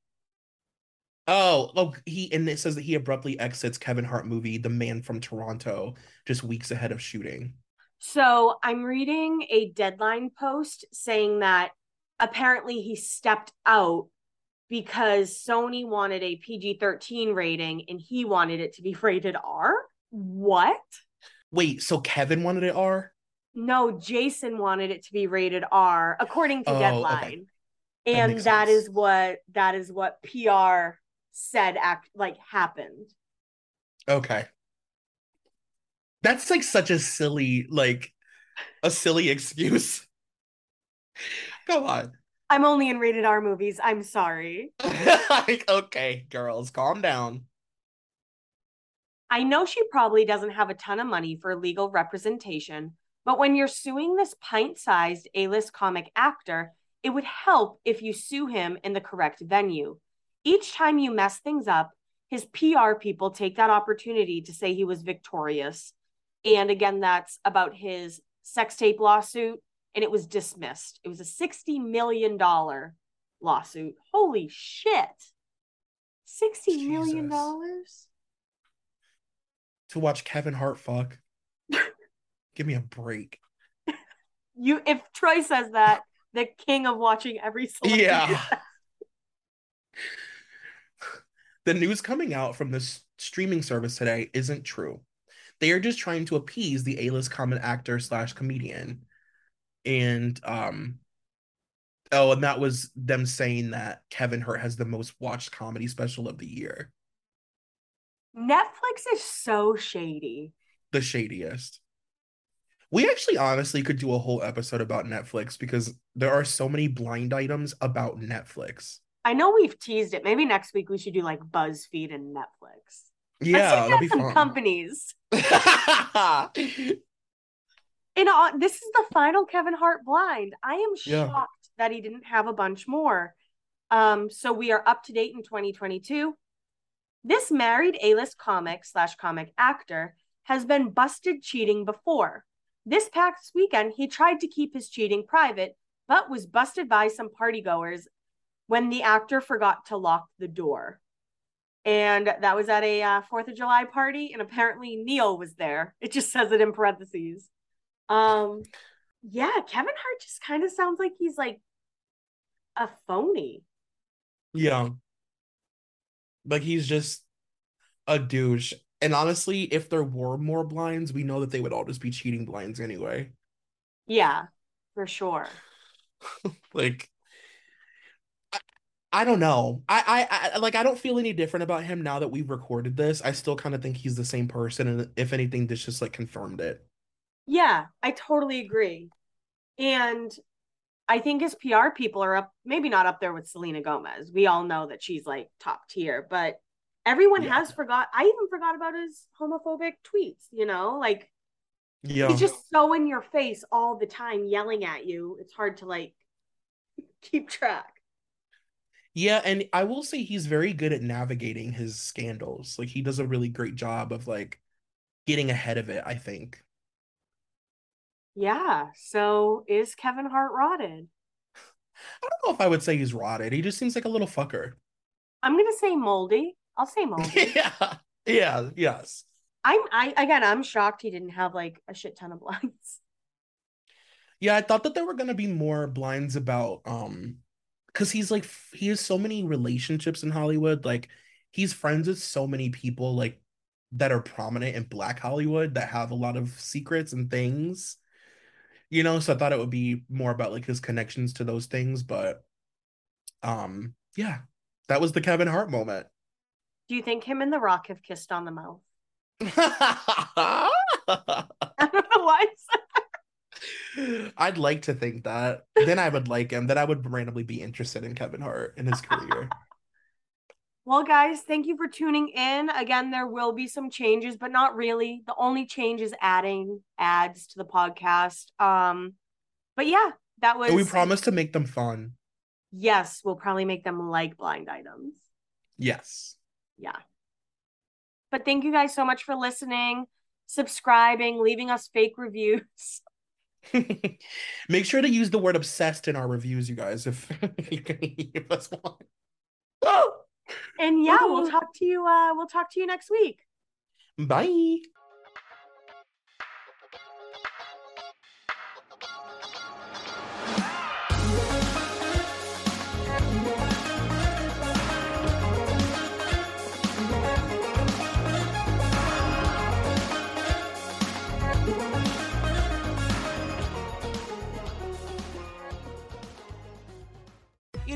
Oh, oh, he and it says that he abruptly exits Kevin Hart movie The Man from Toronto just weeks ahead of shooting. So I'm reading a deadline post saying that apparently he stepped out because Sony wanted a PG 13 rating and he wanted it to be rated R. What? Wait, so Kevin wanted it R? No, Jason wanted it to be rated R according to Oh, Deadline. okay. That And that sense. is what that is what PR said act like happened. Okay. That's like such a silly, like a silly excuse. Come on. I'm only in rated R movies. I'm sorry. like, okay, girls, calm down. I know she probably doesn't have a ton of money for legal representation, but when you're suing this pint sized A list comic actor, it would help if you sue him in the correct venue. Each time you mess things up, his PR people take that opportunity to say he was victorious. And again, that's about his sex tape lawsuit, and it was dismissed. It was a $60 million lawsuit. Holy shit. $60 million? To watch Kevin Hart fuck. Give me a break. you if Troy says that, the king of watching every celebrity. Yeah. the news coming out from this streaming service today isn't true. They are just trying to appease the A-list common actor slash comedian. And um oh, and that was them saying that Kevin Hart has the most watched comedy special of the year. Netflix is so shady. The shadiest. We actually honestly could do a whole episode about Netflix because there are so many blind items about Netflix. I know we've teased it. Maybe next week we should do like BuzzFeed and Netflix. Yeah, that'd be some fun. companies. And uh, this is the final Kevin Hart blind. I am Yeah. shocked that he didn't have a bunch more. Um, so we are up to date in 2022. This married A-list comic slash comic actor has been busted cheating before. This past weekend, he tried to keep his cheating private, but was busted by some partygoers when the actor forgot to lock the door. And that was at a uh, Fourth of July party, and apparently Neil was there. It just says it in parentheses. Um, yeah, Kevin Hart just kind of sounds like he's like a phony. Yeah. Like he's just a douche. And honestly, if there were more blinds, we know that they would all just be cheating blinds anyway. Yeah, for sure. Like I, I don't know. I, I I like I don't feel any different about him now that we've recorded this. I still kind of think he's the same person, and if anything, this just like confirmed it. Yeah, I totally agree. And I think his PR people are up, maybe not up there with Selena Gomez. We all know that she's like top tier, but everyone Yeah. has forgot. I even forgot about his homophobic tweets, you know? Like Yeah. he's just so in your face all the time yelling at you. It's hard to like keep track. Yeah, and I will say he's very good at navigating his scandals. Like he does a really great job of like getting ahead of it, I think. Yeah. So is Kevin Hart rotted? I don't know if I would say he's rotted. He just seems like a little fucker. I'm gonna say moldy. I'll say moldy. Yeah. Yeah, yes. I'm I again I'm shocked he didn't have like a shit ton of blinds. Yeah, I thought that there were gonna be more blinds about um because he's like he has so many relationships in Hollywood. Like he's friends with so many people like that are prominent in Black Hollywood that have a lot of secrets and things. You know, so I thought it would be more about like his connections to those things, but um yeah, that was the Kevin Hart moment. Do you think him and The Rock have kissed on the mouth? I don't know why. I'd like to think that. Then I would like him. Then I would randomly be interested in Kevin Hart in his career. Well, guys, thank you for tuning in. Again, there will be some changes, but not really. The only change is adding ads to the podcast. Um, but yeah, that was And we promise to make them fun. Yes, we'll probably make them like blind items. Yes. Yeah. But thank you guys so much for listening, subscribing, leaving us fake reviews. Make sure to use the word obsessed in our reviews, you guys, if you can give us one. And yeah, we'll talk to you uh we'll talk to you next week. Bye.